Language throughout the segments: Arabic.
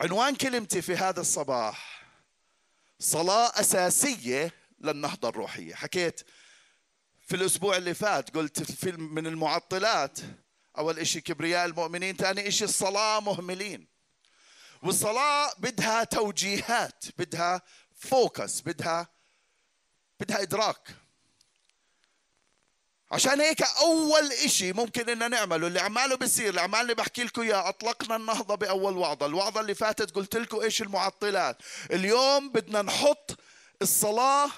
عنوان كلمتي في هذا الصباح. صلاة أساسية للنهضة الروحية. حكيت في الأسبوع اللي فات قلت في من المعطلات أول إشي كبرياء المؤمنين ثاني إشي الصلاة مهملين. والصلاة بدها توجيهات بدها فوكس بدها بدها إدراك. عشان هيك أول إشي ممكن إن نعمله اللي عماله بصير اللي بحكي لكم إياه أطلقنا النهضة بأول وعظة الوعظة اللي فاتت قلت لكم إيش المعطلات. اليوم بدنا نحط الصلاة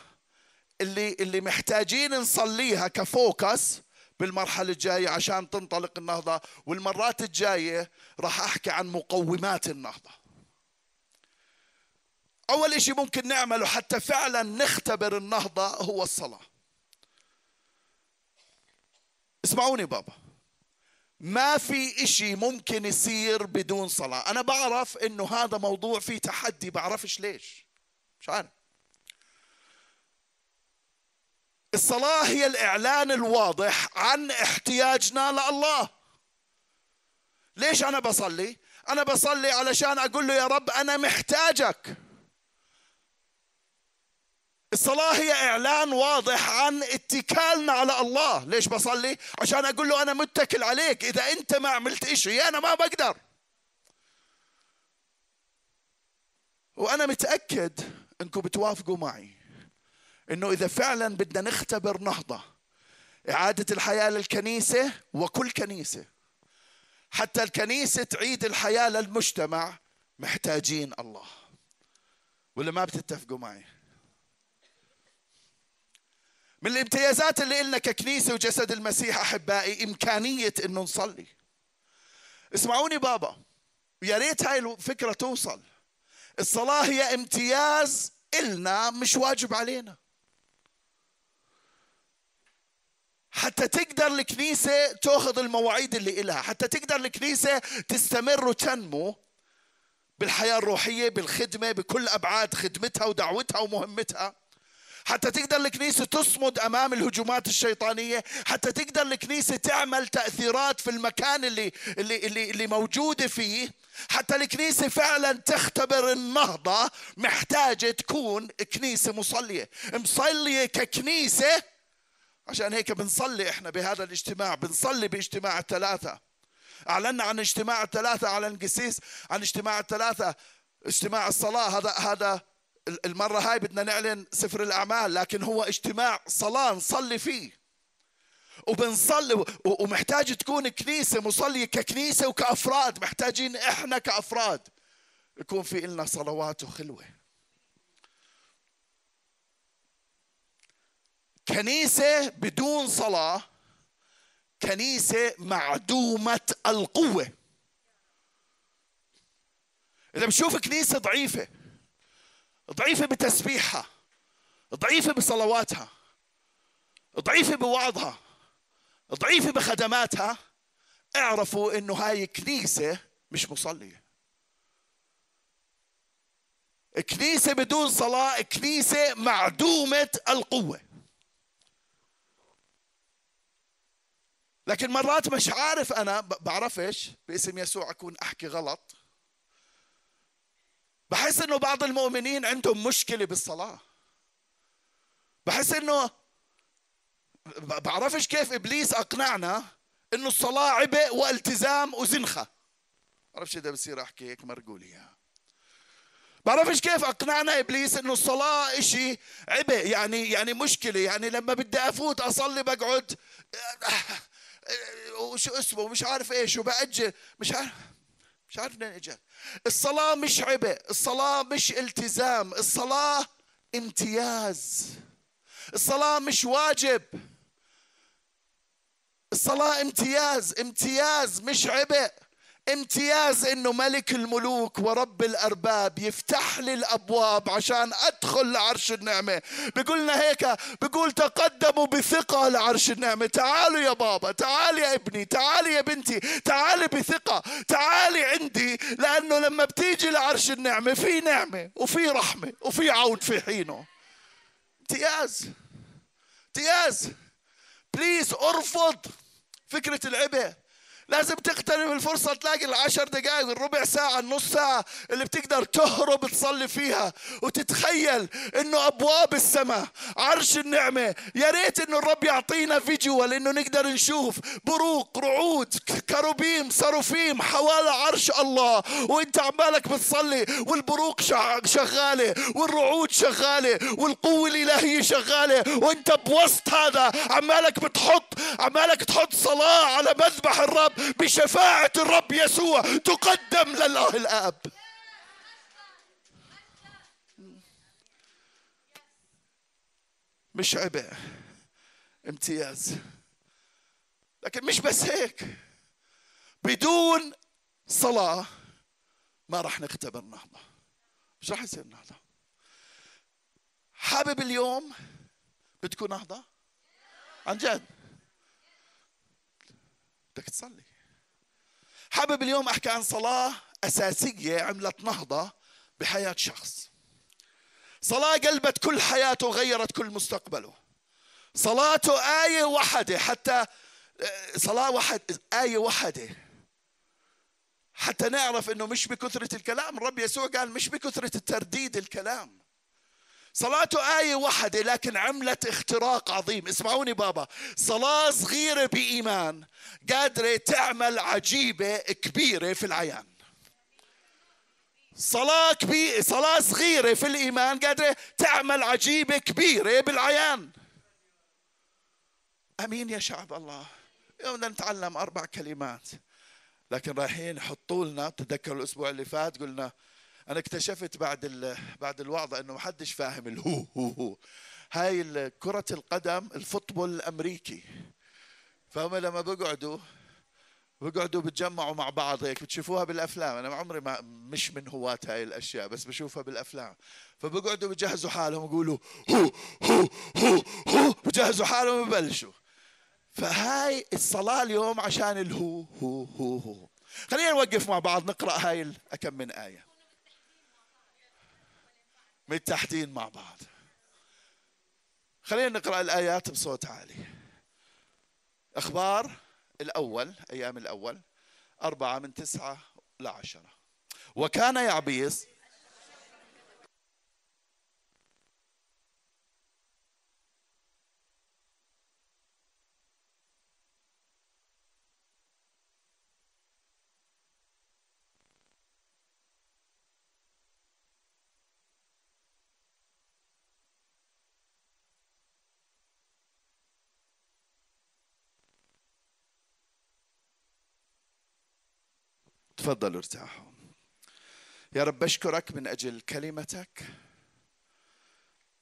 اللي اللي محتاجين نصليها كفوكس بالمرحلة الجاية عشان تنطلق النهضة والمرات الجاية راح أحكي عن مقومات النهضة. أول إشي ممكن نعمله حتى فعلا نختبر النهضة هو الصلاة. اسمعوني بابا. ما في إشي ممكن يصير بدون صلاة. أنا بعرف إنه هذا موضوع فيه تحدي بعرفش ليش. مش عارف. الصلاة هي الإعلان الواضح عن احتياجنا لله. ليش أنا بصلي؟ أنا بصلي علشان أقول له يا رب أنا محتاجك. الصلاة هي إعلان واضح عن اتكالنا على الله ليش بصلي؟ عشان أقول له أنا متكل عليك إذا أنت ما عملت إشي أنا ما بقدر وأنا متأكد أنكم بتوافقوا معي أنه إذا فعلا بدنا نختبر نهضة إعادة الحياة للكنيسة وكل كنيسة حتى الكنيسة تعيد الحياة للمجتمع محتاجين الله ولا ما بتتفقوا معي؟ من الامتيازات اللي إلنا ككنيسة وجسد المسيح أحبائي إمكانية إنه نصلي. اسمعوني بابا يا ريت هاي الفكرة توصل. الصلاة هي امتياز إلنا مش واجب علينا. حتى تقدر الكنيسة تأخذ المواعيد اللي إلها. حتى تقدر الكنيسة تستمر وتنمو بالحياة الروحية بالخدمة بكل أبعاد خدمتها ودعوتها ومهمتها. حتى تقدر الكنيسة تصمد أمام الهجومات الشيطانية حتى تقدر الكنيسة تعمل تأثيرات في المكان اللي, اللي, اللي, اللي موجودة فيه. حتى الكنيسة فعلا تختبر النهضة محتاجة تكون كنيسة مصلية. مصلية ككنيسة. عشان هيك بنصلي إحنا بهذا الاجتماع بنصلي باجتماع الثلاثة. أعلنا عن اجتماع الثلاثة على القسيس عن اجتماع الثلاثة. اجتماع الصلاة هذا هذا المرة هاي بدنا نعلن سفر الأعمال لكن هو اجتماع صلاة نصلي فيه. وبنصلي ومحتاج تكون كنيسة مصلية ككنيسة وكأفراد محتاجين إحنا كأفراد يكون في إلنا صلوات وخلوة. كنيسة بدون صلاة كنيسة معدومة القوة. إذا بشوف كنيسة ضعيفة ضعيفة بتسبيحها ضعيفة بصلواتها ضعيفة بوعظها ضعيفة بخدماتها اعرفوا انه هاي كنيسة مش مصلية. كنيسة بدون صلاة كنيسة معدومة القوة. لكن مرات مش عارف أنا بعرفش باسم يسوع أكون أحكي غلط. بحس إنه بعض المؤمنين عندهم مشكلة بالصلاة. بحس إنه بعرفش كيف إبليس أقنعنا إنه الصلاة عبء والتزام وزنخة. بعرفش إذا بصير أحكي هيك مرقولي بعرفش كيف أقنعنا إبليس إنه الصلاة إشي عبء يعني يعني مشكلة. يعني لما بدي أفوت أصلي بقعد وشو اسمه؟ مش عارف إيش وبأجل مش عارف مش عارف منين إجت. الصلاة مش عبء الصلاة مش التزام الصلاة امتياز. الصلاة مش واجب. الصلاة امتياز امتياز مش عبء. امتياز إنه ملك الملوك ورب الأرباب يفتح لي الأبواب عشان أدخل لعرش النعمة. بيقولنا هيك بيقول تقدموا بثقة لعرش النعمة. تعالوا يا بابا تعال يا ابني تعال يا بنتي تعالي بثقة تعالي عندي. لأنه لما بتيجي لعرش النعمة في نعمة وفي رحمة وفي عون في حينه. امتياز امتياز. please أرفض فكرة العبء. لازم تغتنم الفرصة تلاقي العشر دقائق الربع ساعة النص ساعة اللي بتقدر تهرب تصلي فيها وتتخيل إنه أبواب السماء عرش النعمة. يا ريت إنه الرب يعطينا visual انه نقدر نشوف بروق رعود كروبيم صاروفيم حوالي عرش الله. وإنت عمالك بتصلي والبروق شغالة والرعود شغالة والقوة الإلهية شغالة. وإنت بوسط هذا عمالك بتحط عمالك تحط صلاة على مذبح الرب. بشفاعة الرب يسوع تقدم لله الآب. مش عبء امتياز. لكن مش بس هيك. بدون صلاة ما راح نختبر نهضة مش راح يصير نهضة حابب اليوم بتكون نهضة عن جد. بدك تصلي. حابب اليوم أحكي عن صلاة أساسية عملت نهضة بحياة شخص. صلاة قلبت كل حياته وغيرت كل مستقبله. صلاته آية واحدة حتى صلاة واحد آية واحدة. حتى نعرف إنه مش بكثرة الكلام. الرب يسوع قال مش بكثرة الترديد الكلام. صلاته آية واحدة لكن عملت اختراق عظيم. اسمعوني بابا صلاة صغيرة بإيمان قادرة تعمل عجيبة كبيرة في العيان. صلاة كبيرة صلاة صغيرة في الإيمان قادرة تعمل عجيبة كبيرة بالعيان. أمين يا شعب الله. اليوم بدنا نتعلم أربع كلمات. لكن رايحين يحطوا لنا تذكروا الأسبوع اللي فات قلنا أنا اكتشفت بعد بعد الوعظة إنه ما حدش فاهم الهو هو هو هاي كرة القدم الفوتبول الأمريكي. فهم لما بيقعدوا بيقعدوا بتجمعوا مع بعض هيك بتشوفوها بالأفلام. أنا عمري ما مش من هواة هاي الأشياء بس بشوفها بالأفلام. فبيقعدوا بجهزوا حالهم يقولوا هو هو هو هو بجهزوا حالهم وببلشوا فهاي الصلاة اليوم عشان الهو هو هو هو خلينا نوقف مع بعض نقرأ هاي كم من آية. متحدين مع بعض. خلينا نقرأ الآيات بصوت عالي. أخبار الأول أيام الأول أربعة من تسعة لعشرة. وكان يعبيس تفضلوا ارتاحوا. يا رب بشكرك من أجل كلمتك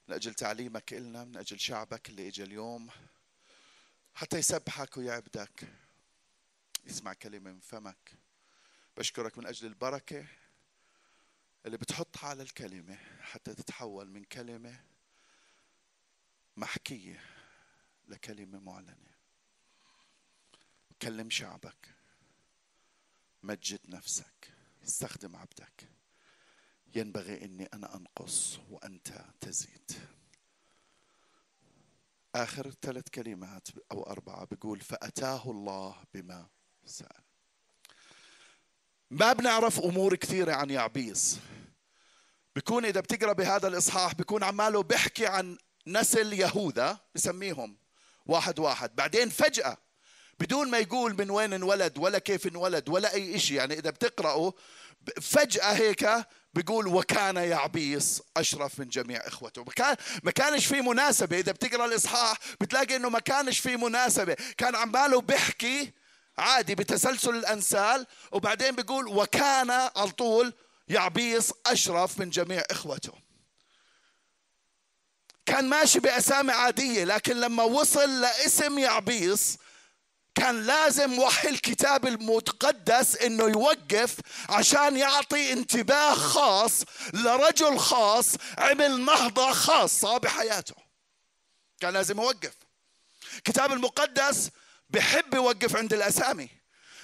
من أجل تعليمك إلنا من أجل شعبك اللي إجا اليوم حتى يسبحك ويعبدك. يسمع كلمة من فمك. بشكرك من أجل البركة اللي بتحطها على الكلمة حتى تتحول من كلمة محكية لكلمة معلنة. كلم شعبك. مجد نفسك. استخدم عبدك. ينبغي إني أنا أنقص وأنت تزيد. آخر ثلاث كلمات أو أربعة بيقول فأتاه الله بما سأل. ما بنعرف أمور كثيرة عن يعبيس. بيكون إذا بتقرأ بهذا الإصحاح بيكون عماله بيحكي عن نسل يهوذا بسميهم واحد واحد. بعدين فجأة بدون ما يقول من وين انولد ولا كيف انولد ولا أي شيء يعني إذا بتقرأه فجأة هيك بيقول وكان يعبيس أشرف من جميع إخوته. ما كان ما كانش في مناسبة. إذا بتقرأ الإصحاح بتلاقي إنه ما كانش في مناسبة. كان عماله بيحكي عادي بتسلسل الانسال وبعدين بيقول وكان على طول يعبيس أشرف من جميع إخوته. كان ماشي بأسامي عادية لكن لما وصل لاسم يعبيس كان لازم وحي الكتاب المتقدس إنه يوقف عشان يعطي انتباه خاص لرجل خاص عمل نهضة خاصة بحياته. كان لازم يوقف. الكتاب المقدس بحب يوقف عند الأسامي.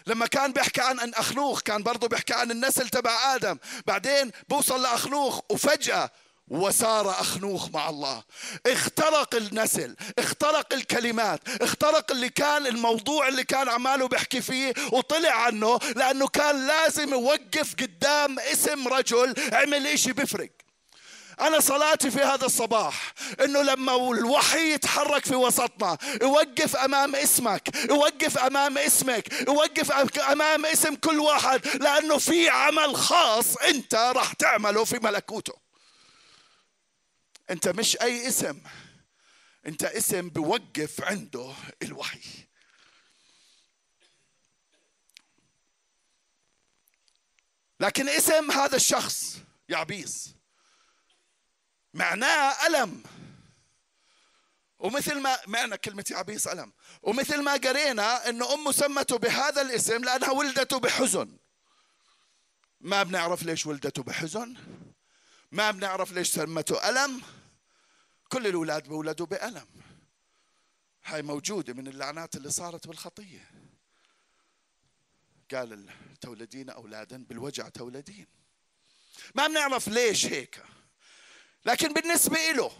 لما كان بيحكي عن أن اخنوخ كان برضه بيحكي عن النسل تبع آدم. بعدين بوصل لاخنوخ وفجأة وصار أخنوخ مع الله. اخترق النسل اخترق الكلمات اخترق اللي كان الموضوع اللي كان عماله بيحكي فيه وطلع عنه لأنه كان لازم يوقف قدام اسم رجل عمل إشي بفرق أنا صلاتي في هذا الصباح إنه لما الوحي يتحرك في وسطنا يوقف أمام اسمك يوقف أمام اسمك يوقف أمام اسم كل واحد لأنه في عمل خاص أنت راح تعمله في ملكوته. أنت مش أي اسم. أنت اسم بوقف عنده الوحي. لكن اسم هذا الشخص يعبيس. معناه ألم. ومثل ما معنى كلمة يعبيس ألم. ومثل ما قرينا أن أمه سمته بهذا الاسم لأنها ولدته بحزن. ما بنعرف ليش ولدته بحزن؟ ما بنعرف ليش سمته ألم. كل الأولاد بولدوا بألم. هاي موجودة من اللعنات اللي صارت بالخطية. قال تولدين أولادا بالوجع تولدين. ما بنعرف ليش هيك. لكن بالنسبة له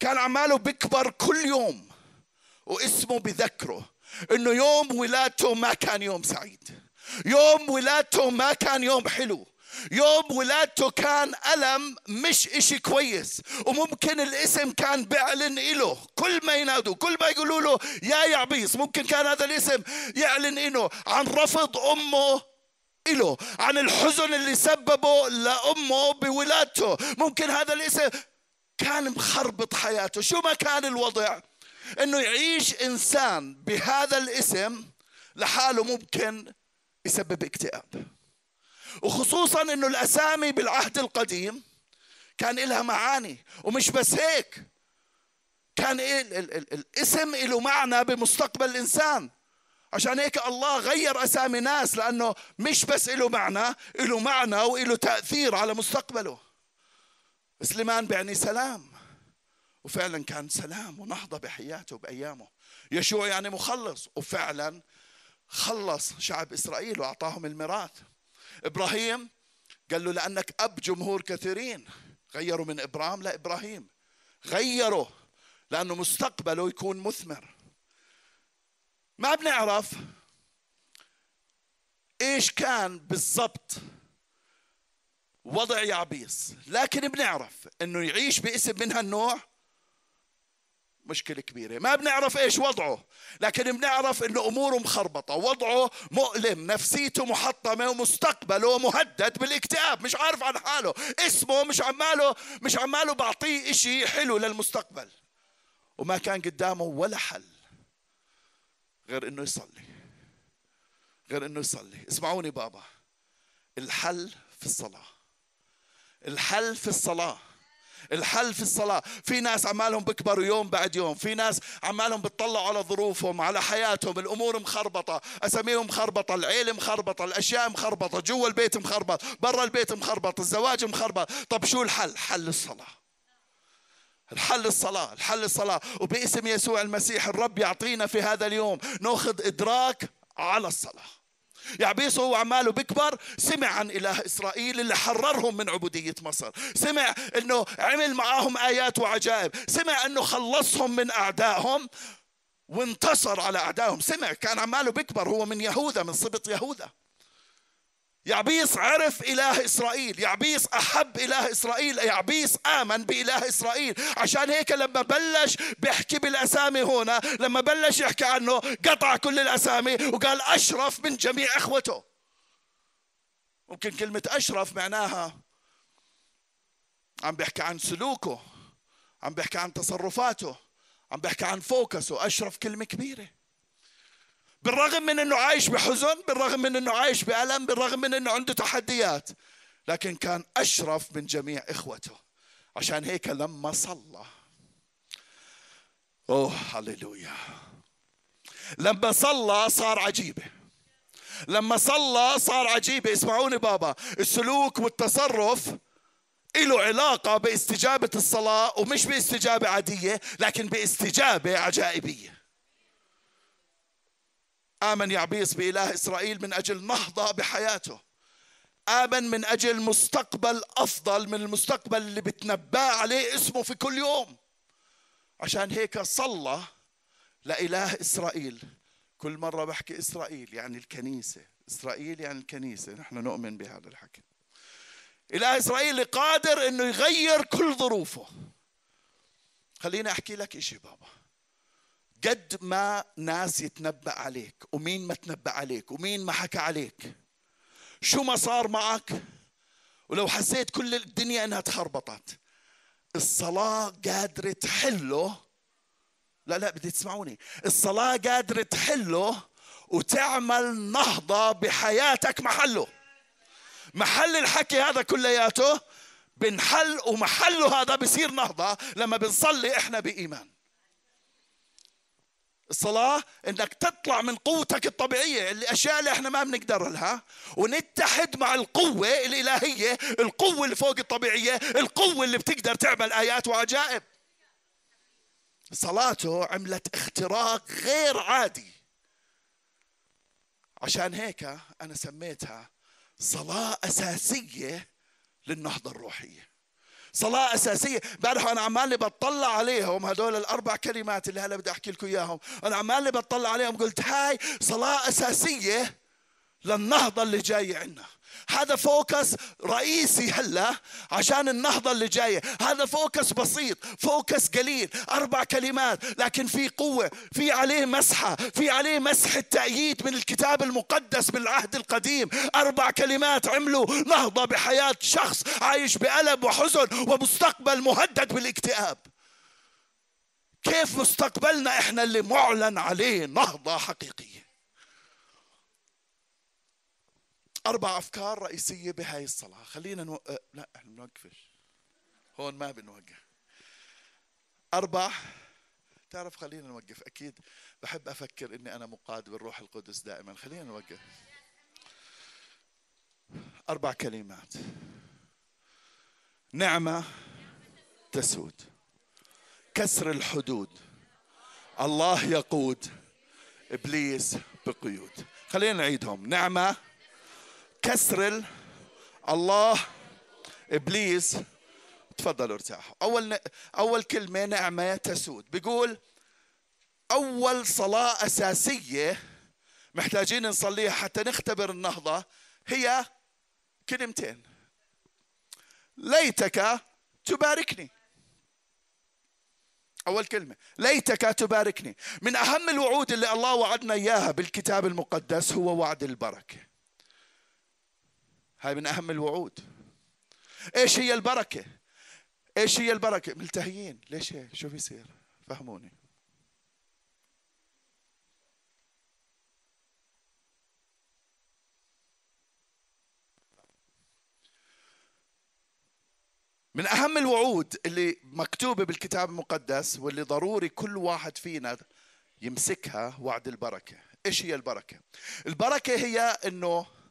كان عماله بيكبر كل يوم واسمه بذكره إنه يوم ولادته ما كان يوم سعيد. يوم ولادته ما كان يوم حلو. يوم ولادته كان ألم مش إشي كويس وممكن الاسم كان بيعلن إله. كل ما ينادوا كل ما يقولوا له يا يعبيس ممكن كان هذا الاسم يعلن إنه عن رفض أمه إله عن الحزن اللي سببه لأمه بولادته ممكن هذا الاسم كان مخربط حياته. شو ما كان الوضع؟ إنه يعيش إنسان بهذا الاسم لحاله ممكن يسبب اكتئاب. وخصوصا إنه الأسامي بالعهد القديم كان لها معاني ومش بس هيك كان إيه الاسم له معنى بمستقبل الإنسان. عشان هيك الله غير أسامي ناس لأنه مش بس له معنى له معنى وله تأثير على مستقبله. سليمان بيعني سلام وفعلا كان سلام ونهضة بحياته بأيامه. يشوع يعني مخلص وفعلا خلص شعب إسرائيل وأعطاهم الميراث. إبراهيم؟ قال له لأنك أب جمهور كثيرين. غيروا من ابرام لإبراهيم. غيروا لأنه مستقبله يكون مثمر. ما بنعرف إيش كان بالضبط وضع يعبيس لكن بنعرف إنه يعيش باسم من هالنوع مشكلة كبيرة. ما بنعرف إيش وضعه لكن بنعرف إنه أموره مخربطة. وضعه مؤلم نفسيته محطمة ومستقبله مهدد بالاكتئاب. مش عارف عن حاله. اسمه مش عماله مش عماله بعطيه إشي حلو للمستقبل. وما كان قدامه ولا حل غير إنه يصلي. غير إنه يصلي. اسمعوني بابا. الحل في الصلاة. الحل في الصلاة. الحل في الصلاة. في ناس عمالهم بكبروا يوم بعد يوم. في ناس عمالهم بتطلعوا على ظروفهم على حياتهم. الأمور مخربطة. أساميهم مخربطة. العيلة مخربطة. الأشياء مخربطة. جوا البيت مخربط. برا البيت مخربط. الزواج مخربط. طب شو الحل؟ حل الصلاة. الحل الصلاة. الحل الصلاة. وباسم يسوع المسيح الرب يعطينا في هذا اليوم ناخذ إدراك على الصلاة. يعبيس هو عماله بكبر سمع عن إله إسرائيل اللي حررهم من عبودية مصر. سمع أنه عمل معاهم آيات وعجائب. سمع أنه خلصهم من أعدائهم وانتصر على أعدائهم. سمع كان عماله بكبر هو من يهوذا من سبط يهوذا. يعبيس عرف إله إسرائيل يعبيس أحب إله إسرائيل يعبيس آمن بإله إسرائيل. عشان هيك لما بلش بيحكي بالأسامي هنا لما بلش يحكي عنه قطع كل الأسامي وقال أشرف من جميع إخوته. ممكن كلمة أشرف معناها عم بيحكي عن سلوكه عم بيحكي عن تصرفاته عم بيحكي عن فوكسه. أشرف كلمة كبيرة. بالرغم من إنه عايش بحزن بالرغم من إنه عايش بألم بالرغم من إنه عنده تحديات لكن كان أشرف من جميع إخوته. عشان هيك لما صلى. أوه هللويا. لما صلى صار عجيبة. لما صلى صار عجيبة. اسمعوني بابا السلوك والتصرف له علاقة باستجابة الصلاة ومش باستجابة عادية لكن باستجابة عجائبية. آمن يعبيس بإله إسرائيل من أجل نهضة بحياته. آمن من أجل مستقبل أفضل من المستقبل اللي بتنبأ عليه اسمه في كل يوم. عشان هيك صلى لإله إسرائيل. كل مرة بحكي إسرائيل يعني الكنيسة. إسرائيل يعني الكنيسة. نحن نؤمن بهذا الحكي. إله إسرائيل قادر أنه يغير كل ظروفه. خليني أحكي لك إشي بابا. قد ما ناس يتنبأ عليك ومين ما تنبأ عليك ومين ما حكى عليك. شو ما صار معك؟ ولو حسيت كل الدنيا إنها تخربطت. الصلاة قادرة تحله. لا لا بدي تسمعوني. الصلاة قادرة تحله وتعمل نهضة بحياتك محله. محل الحكي هذا كلياته بنحل ومحله هذا بصير نهضة لما بنصلي إحنا بإيمان. الصلاة إنك تطلع من قوتك الطبيعية الاشياء اللي إحنا ما بنقدر لها. ونتحد مع القوة الإلهية القوة اللي فوق الطبيعية القوة اللي بتقدر تعمل آيات وعجائب. صلاته عملت اختراق غير عادي. عشان هيك أنا سميتها صلاة أساسية للنهضة الروحية. صلاة أساسية. امبارح أنا عمالي بطلع عليهم هدول الأربع كلمات اللي هلا بدي أحكي لكم إياهم. أنا عمالي بطلع عليهم قلت هاي صلاة أساسية. للنهضة اللي جاية عنا. هذا فوكس رئيسي هلا عشان النهضة اللي جاية. هذا focus بسيط focus قليل أربع كلمات لكن في قوة في عليه مسحة في عليه مسح التأييد من الكتاب المقدس بالعهد القديم. أربع كلمات عملوا نهضة بحياة شخص عايش بألم وحزن ومستقبل مهدد بالاكتئاب. كيف مستقبلنا إحنا اللي معلن عليه نهضة حقيقية؟ أربع أفكار رئيسية بهاي الصلاة. خلينا نو... أه، لا إحنا بنوقفش. هون ما بنوقف. أربع تعرف خلينا نوقف. أكيد بحب أفكر إني أنا مقاد بالروح القدس دائما. خلينا نوقف. أربع كلمات. نعمة تسود. كسر الحدود. الله يقود. إبليس بقيود. خلينا نعيدهم. نعمة كسر الله. إبليس تفضلوا ارتاحوا أول أول كلمة نعمة تسود. بيقول أول صلاة أساسية محتاجين نصليها حتى نختبر النهضة هي كلمتين. ليتك تباركني. أول كلمة. ليتك تباركني. من أهم الوعود اللي الله وعدنا إياها بالكتاب المقدس هو وعد البركة. هاي من أهم الوعود. إيش هي البركة؟ إيش هي البركة؟ ملتهيين. ليش هيك؟ شو بيصير؟ فهموني. من أهم الوعود اللي مكتوبة بالكتاب المقدس واللي ضروري كل واحد فينا يمسكها وعد البركة. إيش هي البركة؟ البركة هي أنه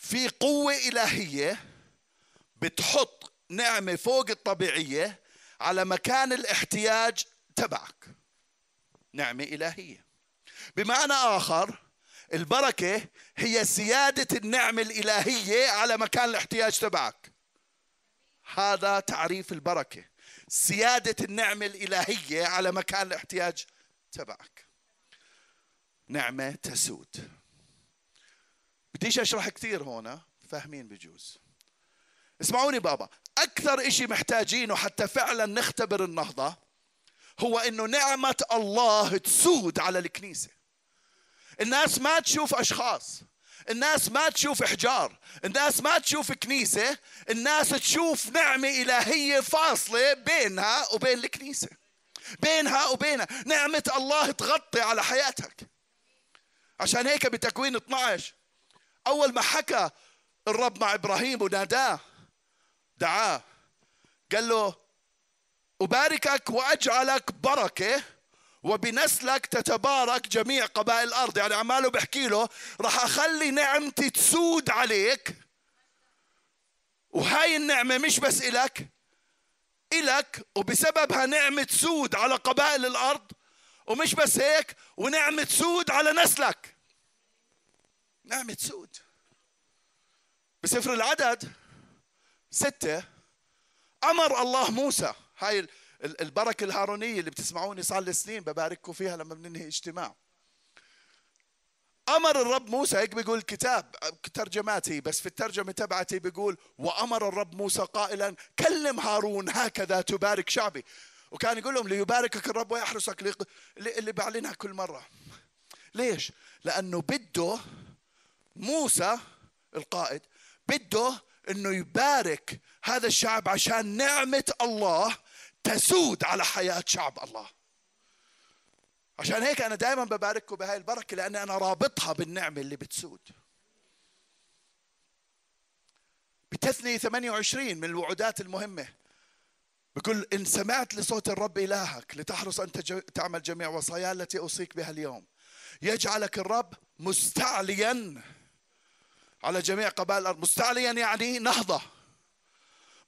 في قوة إلهية بتحط نعمة فوق الطبيعية على مكان الاحتياج تبعك. نعمة إلهية. بمعنى آخر البركة هي زيادة النعمة الإلهية على مكان الاحتياج تبعك. هذا تعريف البركة. زيادة النعمة الإلهية على مكان الاحتياج تبعك. نعمة تسود. بديش أشرح كثير هون فاهمين بجوز. اسمعوني بابا أكثر إشي محتاجينه حتى فعلا نختبر النهضة هو إنه نعمة الله تسود على الكنيسة. الناس ما تشوف أشخاص الناس ما تشوف إحجار الناس ما تشوف كنيسة الناس تشوف نعمة إلهية فاصلة بينها وبين الكنيسة. بينها وبينها. نعمة الله تغطي على حياتك. عشان هيك بتكوين 12 أول ما حكى الرب مع إبراهيم وناداه دعاه قال له أباركك وأجعلك بركة وبنسلك تتبارك جميع قبائل الأرض. يعني عماله بحكي له راح أخلي نعمتي تسود عليك وهاي النعمة مش بس إلك إلك وبسببها نعمة سود على قبائل الأرض ومش بس هيك ونعمة سود على نسلك. نعمة سود. بسفر العدد ستة. أمر الله موسى. هاي البركة الهارونية اللي بتسمعوني صار لي سنين ببارككم فيها لما بننهي اجتماع. أمر الرب موسى هيك بيقول الكتاب ترجماتي بس في الترجمة تبعتي بيقول وأمر الرب موسى قائلا كلم هارون هكذا تبارك شعبي. وكان يقول لهم ليباركك الرب ويحرسك اللي بعلنها كل مرة. ليش؟ لأنه بده موسى القائد بده إنه يبارك هذا الشعب عشان نعمة الله تسود على حياة شعب الله. عشان هيك أنا دائما ببارككم بهاي البركة لأني أنا رابطها بالنعمة اللي بتسود. بتثني 28 من الوعودات المهمة. بقول إن سمعت لصوت الرب إلهك لتحرص أن تعمل جميع وصايا التي أوصيك بها اليوم. يجعلك الرب مستعليا على جميع قبائل الأرض. مستعليا يعني نهضة.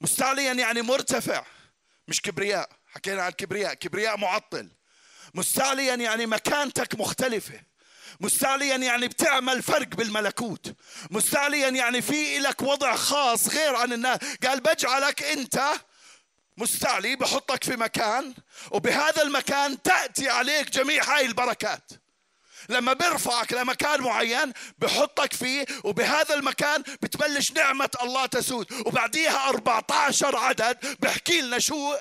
مستعليا يعني مرتفع مش كبرياء. حكينا عن الكبرياء كبرياء معطل. مستعليا يعني مكانتك مختلفة. مستعليا يعني بتعمل فرق بالملكوت. مستعليا يعني في لك وضع خاص غير عن الناس. قال بجعلك أنت مستعلي بحطك في مكان وبهذا المكان تأتي عليك جميع هاي البركات. لما بيرفعك لمكان معين بحطك فيه وبهذا المكان بتبلش نعمة الله تسود. وبعديها 14 عدد بحكي لنا شو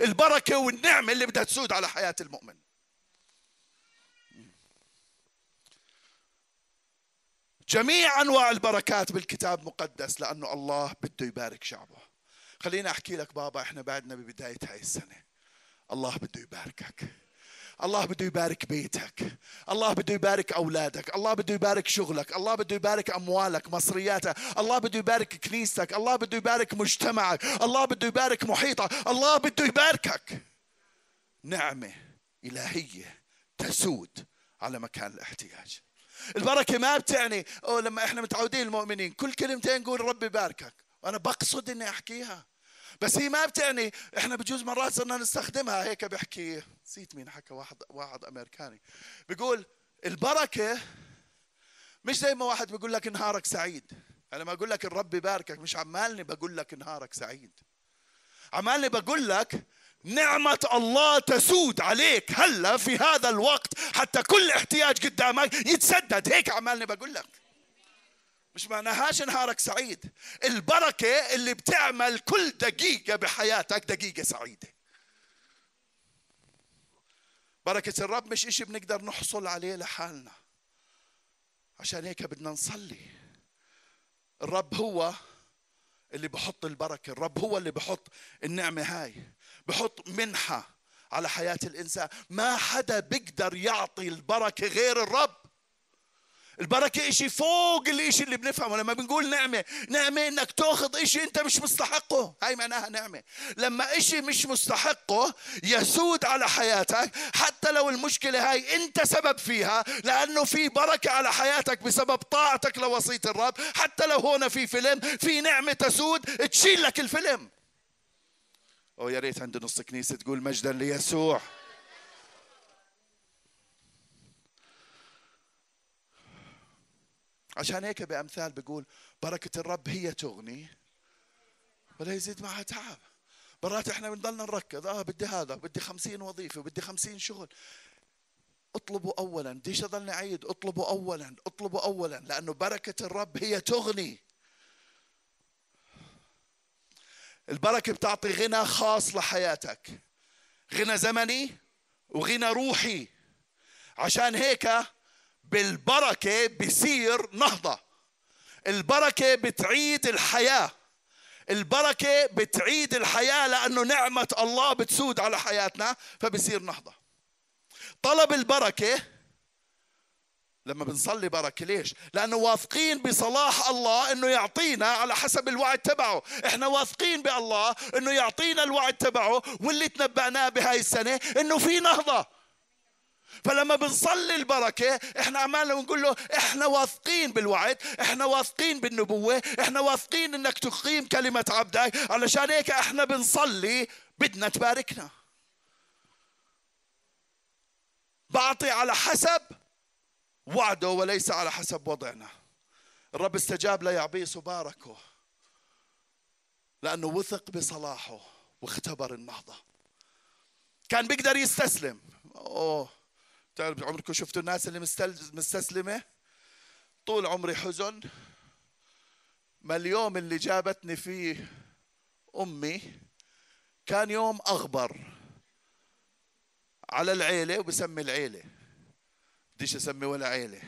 البركة والنعمة اللي بدها تسود على حياة المؤمن. جميع أنواع البركات بالكتاب المقدس لأنه الله بده يبارك شعبه. خليني أحكي لك بابا إحنا بعدنا ببداية هاي السنة. الله بده يباركك. الله بده يبارك بيتك. الله بده يبارك أولادك. الله بده يبارك شغلك. الله بده يبارك أموالك مصرياتك. الله بده يبارك كنيستك. الله بده يبارك مجتمعك. الله بده يبارك محيطك. الله بده يباركك. نعمة إلهية تسود على مكان الاحتياج. البركة ما بتعني أو لما إحنا متعودين المؤمنين كل كلمتين نقول ربي يباركك. وأنا بقصد إني أحكيها. بس هي ما بتعني إحنا بجوز مرات صرنا نستخدمها هيك بحكي. نسيت مين حكى واحد واحد أمريكاني. بيقول البركة مش زي ما واحد بيقول لك نهارك سعيد. أنا ما أقول لك الرب يباركك مش عمالني بقول لك نهارك سعيد. عمالني بقول لك نعمة الله تسود عليك هلأ في هذا الوقت حتى كل احتياج قدامك يتسدد. هيك عمالني بقول لك. مش معناهاش نهارك سعيد. البركة اللي بتعمل كل دقيقة بحياتك دقيقة سعيدة. بركة الرب مش إشي بنقدر نحصل عليه لحالنا. عشان هيك بدنا نصلي. الرب هو اللي بحط البركة. الرب هو اللي بحط النعمة هاي. بحط منحة على حياة الإنسان. ما حدا بيقدر يعطي البركة غير الرب. البركة إشي فوق الإشي اللي بنفهمه. لما بنقول نعمة نعمة إنك تأخذ إشي أنت مش مستحقه. هاي معناها نعمة. لما إشي مش مستحقه يسود على حياتك حتى لو المشكلة هاي أنت سبب فيها لأنه في بركة على حياتك بسبب طاعتك لوصية الرب. حتى لو هون في فيلم في نعمة تسود تشيل لك الفيلم. أو يا ريت عند نص كنيسة تقول مجدا ليسوع. عشان هيك بأمثال بيقول بركة الرب هي تغني ولا يزيد معها تعب. مرات إحنا بنضلنا نركض آه بدي هذا بدي خمسين وظيفة بدي خمسين شغل. اطلبوا اولا ديش أضلني أعيد اطلبوا اولا اطلبوا اولا لأنه بركة الرب هي تغني. البركة بتعطي غنى خاص لحياتك. غنى زمني وغنى روحي. عشان هيك بالبركة بصير نهضة. البركة بتعيد الحياة. البركة بتعيد الحياة لأنه نعمة الله بتسود على حياتنا فبصير نهضة. طلب البركة لما بنصلي بركة ليش؟ لأنه واثقين بصلاح الله أنه يعطينا على حسب الوعد تبعه. إحنا واثقين بالله أنه يعطينا الوعد تبعه واللي تنبأناه بهاي السنة أنه في نهضة. فلما بنصلي البركة إحنا عمالنا بنقول له إحنا واثقين بالوعد إحنا واثقين بالنبوة إحنا واثقين إنك تقيم كلمة عبدك. علشان هيك إحنا بنصلي بدنا تباركنا. بعطي على حسب وعده وليس على حسب وضعنا. الرب استجاب ليعبيس وباركه لأنه وثق بصلاحه واختبر النهضة. كان بيقدر يستسلم. أوه. تعرف عمركم شفتوا الناس اللي مستسلمة؟ طول عمري حزن. ما اليوم اللي جابتني فيه أمي كان يوم أغبر على العيلة وبسمي العيلة. بديش أسمي ولا عيلة.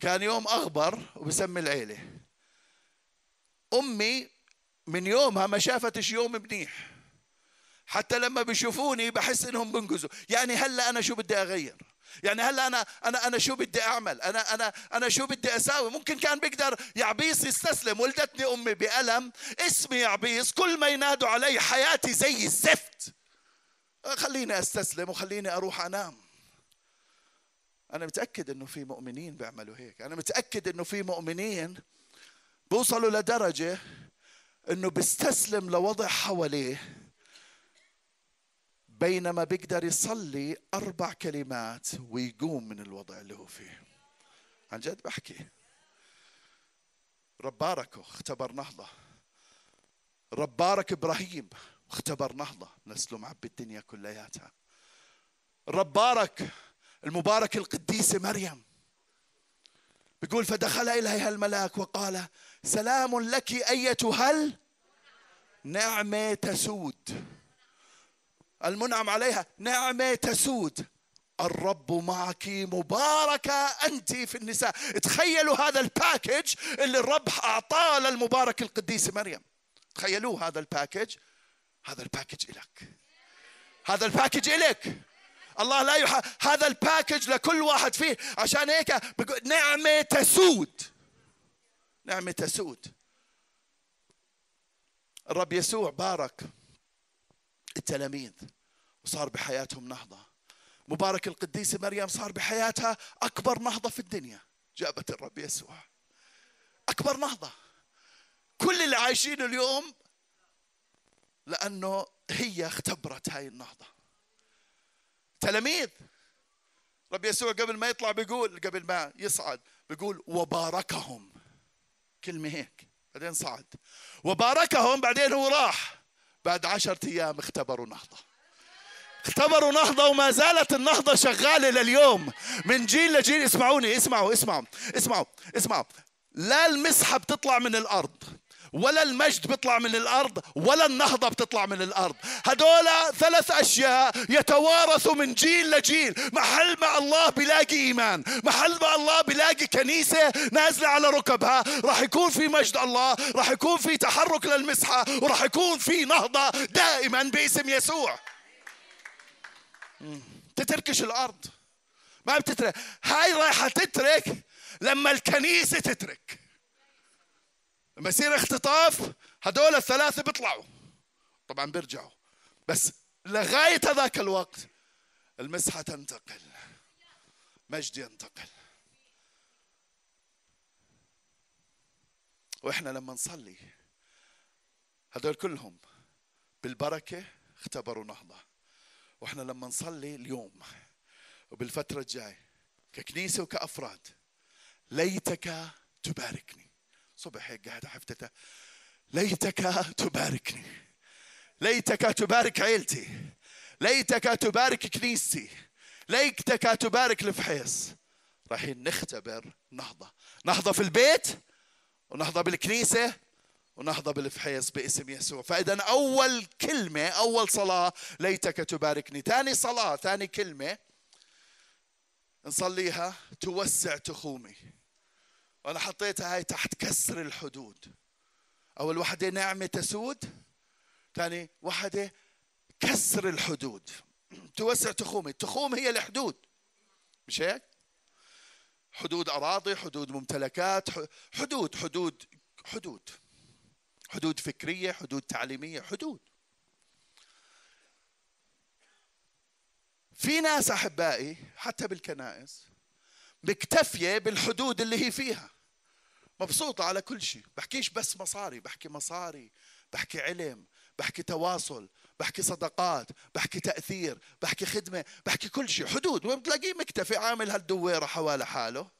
كان يوم أغبر وبسمي العيلة. أمي من يومها ما شافتش يوم منيح. حتى لما بيشوفوني بحس إنهم بنقزوا يعني هلأ أنا شو بدي أغير؟ يعني هلأ أنا أنا أنا شو بدي أعمل؟ أنا أنا أنا شو بدي أساوي؟ ممكن كان بيقدر يعبيس يستسلم. ولدتني أمي بألم. اسمي يعبيس. كل ما ينادوا علي حياتي زي الزفت. خليني أستسلم وخليني أروح أنام. أنا متأكد إنه في مؤمنين بيعملوا هيك. أنا متأكد إنه في مؤمنين بوصلوا لدرجة إنه بيستسلم لوضع حواليه. بينما بيقدر يصلي أربع كلمات ويقوم من الوضع اللي هو فيه. عن جد بحكي. رب باركه اختبر نهضه رب بارك إبراهيم واختبر نهضه نسله معبي الدنيا كلياتها. رب بارك المبارك القديسه مريم. بيقول فدخل إليها الملاك وقال سلام لك أيتها هل نعمة تسود. المنعم عليها. نعمة تسود. الرب معك مباركة أنت في النساء. تخيلوا هذا ال package اللي الرب أعطاه للمباركة القديسة مريم. تخيلوا هذا ال package. هذا ال package إلك. هذا ال package إلك. الله لا يح... هذا الباكج لكل واحد فيه. عشان هيك بقول نعمة تسود. نعمة تسود. الرب يسوع بارك. التلاميذ وصار بحياتهم نهضة. مبارك القديسة مريم صار بحياتها أكبر نهضة في الدنيا. جابت الرب يسوع. أكبر نهضة. كل اللي عايشين اليوم لأنه هي اختبرت هاي النهضة. تلاميذ. رب يسوع قبل ما يطلع بيقول قبل ما يصعد بيقول وباركهم. كلمة هيك. بعدين صعد. وباركهم بعدين هو راح. بعد عشرة أيام اختبروا نهضة. اختبروا نهضة وما زالت النهضة شغالة لليوم. من جيل لجيل اسمعوني اسمعوا اسمعوا اسمعوا اسمعوا. لا المسحة بتطلع من الأرض. ولا المجد بيطلع من الأرض ولا النهضة بتطلع من الأرض. هدول ثلاث أشياء يتوارثوا من جيل لجيل. محل ما الله بيلاقي إيمان محل ما الله بيلاقي كنيسة نازلة على ركبها راح يكون في مجد الله راح يكون في تحرك للمسحه وراح يكون في نهضة دائما باسم يسوع. تتركش الأرض. ما بتترك. هاي رايحة تترك لما الكنيسة تترك. لما يصير اختطاف هدول الثلاثة بيطلعوا. طبعا بيرجعوا. بس لغاية هذاك الوقت المسحة تنتقل. مجد ينتقل. وإحنا لما نصلي هدول كلهم بالبركة اختبروا نهضة. وإحنا لما نصلي اليوم وبالفترة الجاية ككنيسة وكأفراد ليتك تباركني. صبح قاعد حفتته. ليتك تباركني. ليتك تبارك عيلتي. ليتك تبارك كنيستي. ليتك تبارك الفحيص. رايحين نختبر نهضة. نهضة في البيت ونهضة بالكنيسة ونهضة بالفحيص باسم يسوع. فإذا أول كلمة أول صلاة ليتك تباركني. ثاني صلاة ثاني كلمة نصليها توسع تخومي. وأنا حطيتها هاي تحت كسر الحدود. أول وحدة نعمة تسود ثاني وحدة كسر الحدود. توسع تخومي التخوم هي الحدود. مش هيك؟ حدود أراضي حدود ممتلكات حدود حدود حدود. حدود فكرية حدود تعليمية حدود. في ناس أحبائي حتى بالكنائس مكتفية بالحدود اللي هي فيها. مبسوطة على كل شيء. بحكيش بس مصاري. بحكي مصاري بحكي علم بحكي تواصل بحكي صدقات بحكي تأثير بحكي خدمة بحكي كل شيء. حدود. وبتلاقيه مكتفي عامل هالدويرة حوالي حاله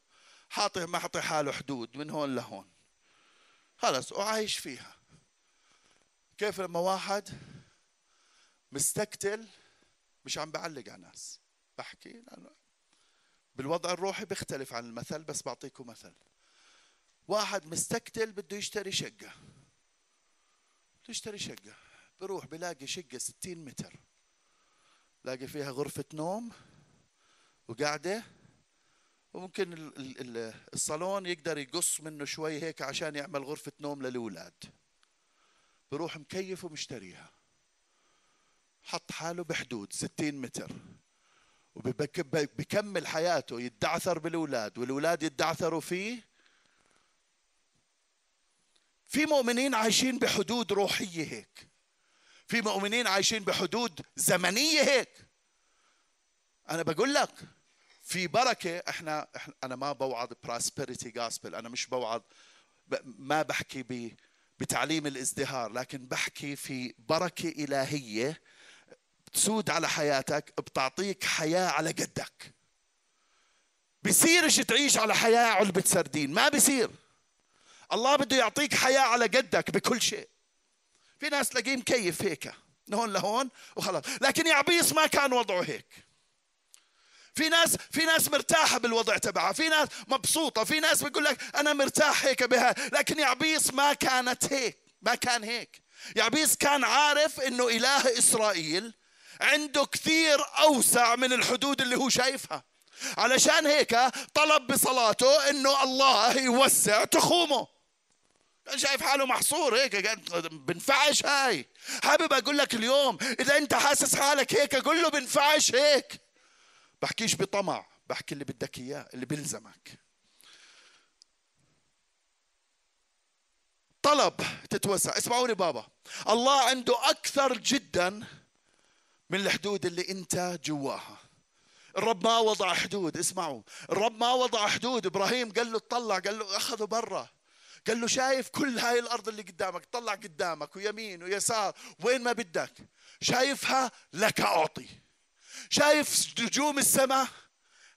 حاطي محطي حاله حدود من هون لهون. خلص وعايش فيها. كيف لما واحد مستقتل مش عم بعلق على الناس بحكي لأنه بالوضع الروحي بيختلف عن المثل بس بعطيكم مثل. واحد مستقتل بده يشتري شقة. بده يشتري شقة. بروح بلاقي شقة 60 متر. لاقي فيها غرفة نوم وقاعدة وممكن الصالون يقدر يقص منه شوي هيك عشان يعمل غرفة نوم للأولاد. بروح مكيف ومشتريها. حط حاله بحدود 60 متر. وبكمل حياته يدعثر بالأولاد والأولاد يدعثروا فيه. في مؤمنين عايشين بحدود روحية هيك. في مؤمنين عايشين بحدود زمنية هيك. أنا بقول لك في بركة إحنا, إحنا أنا ما بوعظ براسبريتي جاسبل أنا مش بوعظ ما بحكي بتعليم الازدهار لكن بحكي في بركة إلهية تسود على حياتك بتعطيك حياة على قدك. بصيرش تعيش على حياة علبة سردين ما بصير الله بده يعطيك حياة على قدك بكل شيء. في ناس تلاقيه مكيف هيك هون لهون وخلاص. لكن يعبيس ما كان وضعه هيك. في ناس في ناس مرتاحة بالوضع تبعها في ناس مبسوطة في ناس بيقول لك أنا مرتاح هيك بها لكن يعبيس ما كانت هيك ما كان هيك. يعبيس كان عارف إنه إله إسرائيل عنده كثير أوسع من الحدود اللي هو شايفها. علشان هيك طلب بصلاته إنه الله يوسع تخومه. شايف حاله محصور هيك بنفعش هاي. حابب أقول لك اليوم إذا أنت حاسس حالك هيك قول له بنفعش هيك. بحكيش بطمع بحكي اللي بدك إياه اللي بيلزمك. طلب تتوسع. اسمعوني بابا. الله عنده أكثر جدا من الحدود اللي انت جواها. الرب ما وضع حدود اسمعوا. الرب ما وضع حدود. إبراهيم قال له اطلع قال له أخذه برا. قال له شايف كل هاي الأرض اللي قدامك طلع قدامك ويمين ويسار. وين ما بدك. شايفها لك أعطي. شايف نجوم السماء؟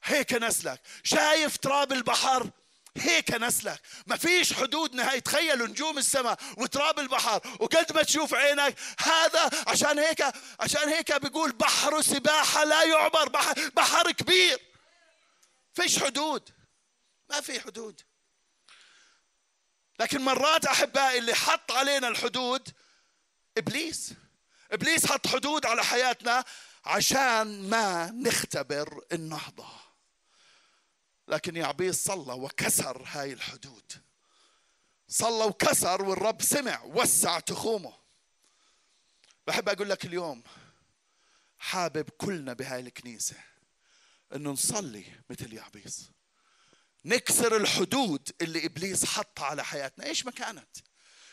هيك نسلك. شايف تراب البحر؟ هيك نسلك. ما فيش حدود نهاية تخيلوا نجوم السماء وتراب البحر وقد ما تشوف عينك. هذا عشان هيك عشان هيك بيقول بحر سباحة لا يعبر. بحر, بحر كبير. فيش حدود. ما في حدود. لكن مرات أحبائي اللي حط علينا الحدود إبليس. إبليس حط حدود على حياتنا عشان ما نختبر النهضة. لكن يعبيس صلى وكسر هاي الحدود. صلى وكسر والرب سمع وسع تخومه. بحب أقول لك اليوم حابب كلنا بهاي الكنيسة إنه نصلي مثل يعبيس. نكسر الحدود اللي إبليس حطها على حياتنا. إيش ما كانت؟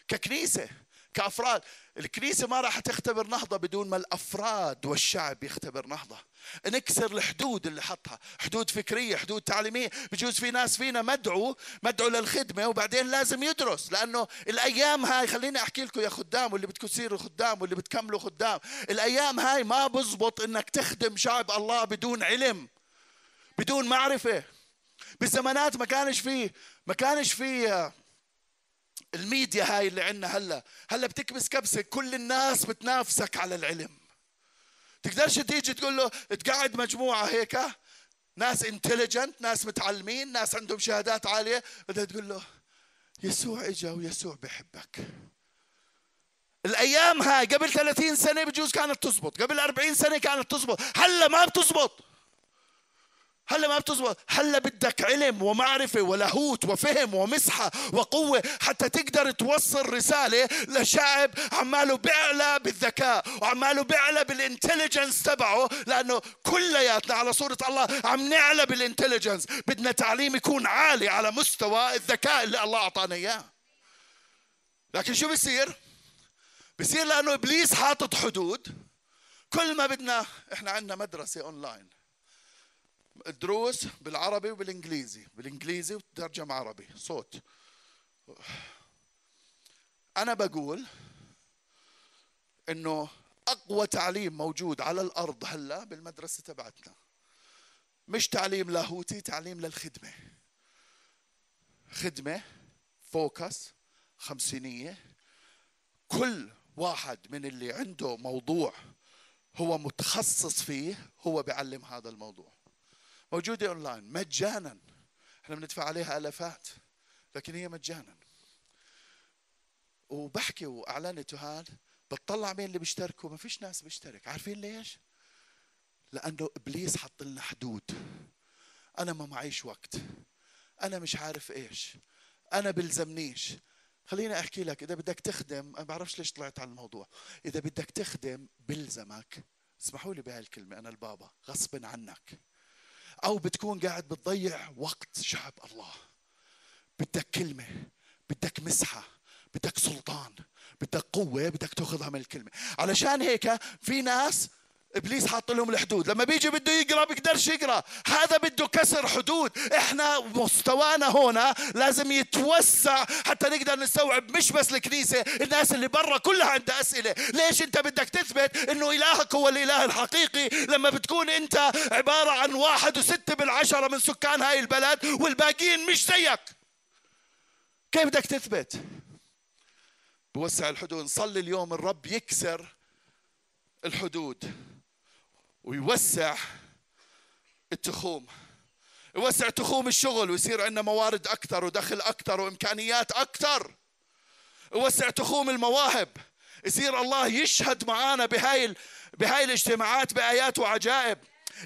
ككنيسة. كأفراد. الكنيسة ما راح تختبر نهضة بدون ما الأفراد والشعب يختبر نهضة. نكسر الحدود اللي حطها. حدود فكرية حدود تعليمية. بجوز في ناس فينا مدعو مدعو للخدمة وبعدين لازم يدرس. لأنه الأيام هاي خليني أحكي لكم يا خدام واللي بدكم تصيروا خدام واللي بتكملوا خدام. الأيام هاي ما بزبط إنك تخدم شعب الله بدون علم بدون معرفة. بالزمانات ما كانش فيه ما كانش فيه الميديا هاي اللي عندنا هلا. هلا بتكبس كبسة كل الناس بتنافسك على العلم. تقدرش تيجي تقول له تقعد مجموعة هيك؟ ناس intelligent ناس متعلمين ناس عندهم شهادات عالية. بدها تقول له يسوع إجا ويسوع بحبك. الأيام هاي قبل 30 سنة بجوز كانت تزبط قبل 40 سنة كانت تزبط. هلا ما بتزبط. هلا ما بتزبط. هلا بدك علم ومعرفة ولاهوت وفهم ومسحة وقوة حتى تقدر توصل رسالة لشعب عماله بيعلى بالذكاء وعماله بيعلى بال intelligence تبعه لأنه كلياتنا على صورة الله عم نعلى بال intelligence بدنا تعليم يكون عالي على مستوى الذكاء اللي الله أعطانا إياه. لكن شو بصير بصير لأنه إبليس حاطط حدود. كل ما بدنا إحنا عندنا مدرسة أونلاين الدروس بالعربي وبالإنجليزي. بالإنجليزي وترجم عربي. صوت. أنا بقول إنه أقوى تعليم موجود على الأرض هلا بالمدرسة تبعتنا. مش تعليم لاهوتي تعليم للخدمة. خدمة فوكس خمسينية. كل واحد من اللي عنده موضوع هو متخصص فيه هو بيعلم هذا الموضوع. موجودة اونلاين مجانا. إحنا بندفع عليها آلافات لكن هي مجانا. وبحكي وأعلنت هذا بتطلع مين اللي بيشتركوا؟ ما فيش ناس بيشترك. عارفين ليش؟ لأنه إبليس حط لنا حدود. أنا ما معيش وقت. أنا مش عارف إيش. أنا بلزمنيش. خليني أحكي لك إذا بدك تخدم أنا بعرفش ليش طلعت على الموضوع. إذا بدك تخدم بلزمك. اسمحوا لي بهاي الكلمة أنا البابا غصب عنك. أو بتكون قاعد بتضيع وقت شعب الله. بدك كلمة بدك مسحة بدك سلطان بدك قوة بدك تأخذها من الكلمة. علشان هيك في ناس إبليس حاط لهم الحدود. لما بيجي بده يقرأ بيقدرش يقرأ. هذا بده كسر حدود. إحنا مستوانا هنا لازم يتوسع حتى نقدر نستوعب مش بس الكنيسة الناس اللي برا كلها عندها أسئلة. ليش أنت بدك تثبت إنه إلهك هو الإله الحقيقي؟ لما بتكون أنت عبارة عن واحد وستة بالعشرة من سكان هاي البلد والباقيين مش زيك. كيف بدك تثبت؟ بوسع الحدود. نصلي اليوم الرب يكسر الحدود. ويوسع التخوم. يوسع تخوم الشغل ويصير عندنا موارد أكثر ودخل أكثر وإمكانيات أكثر. يوسع تخوم المواهب. يصير الله يشهد معانا بهاي بهاي الاجتماعات بآيات وعجائب.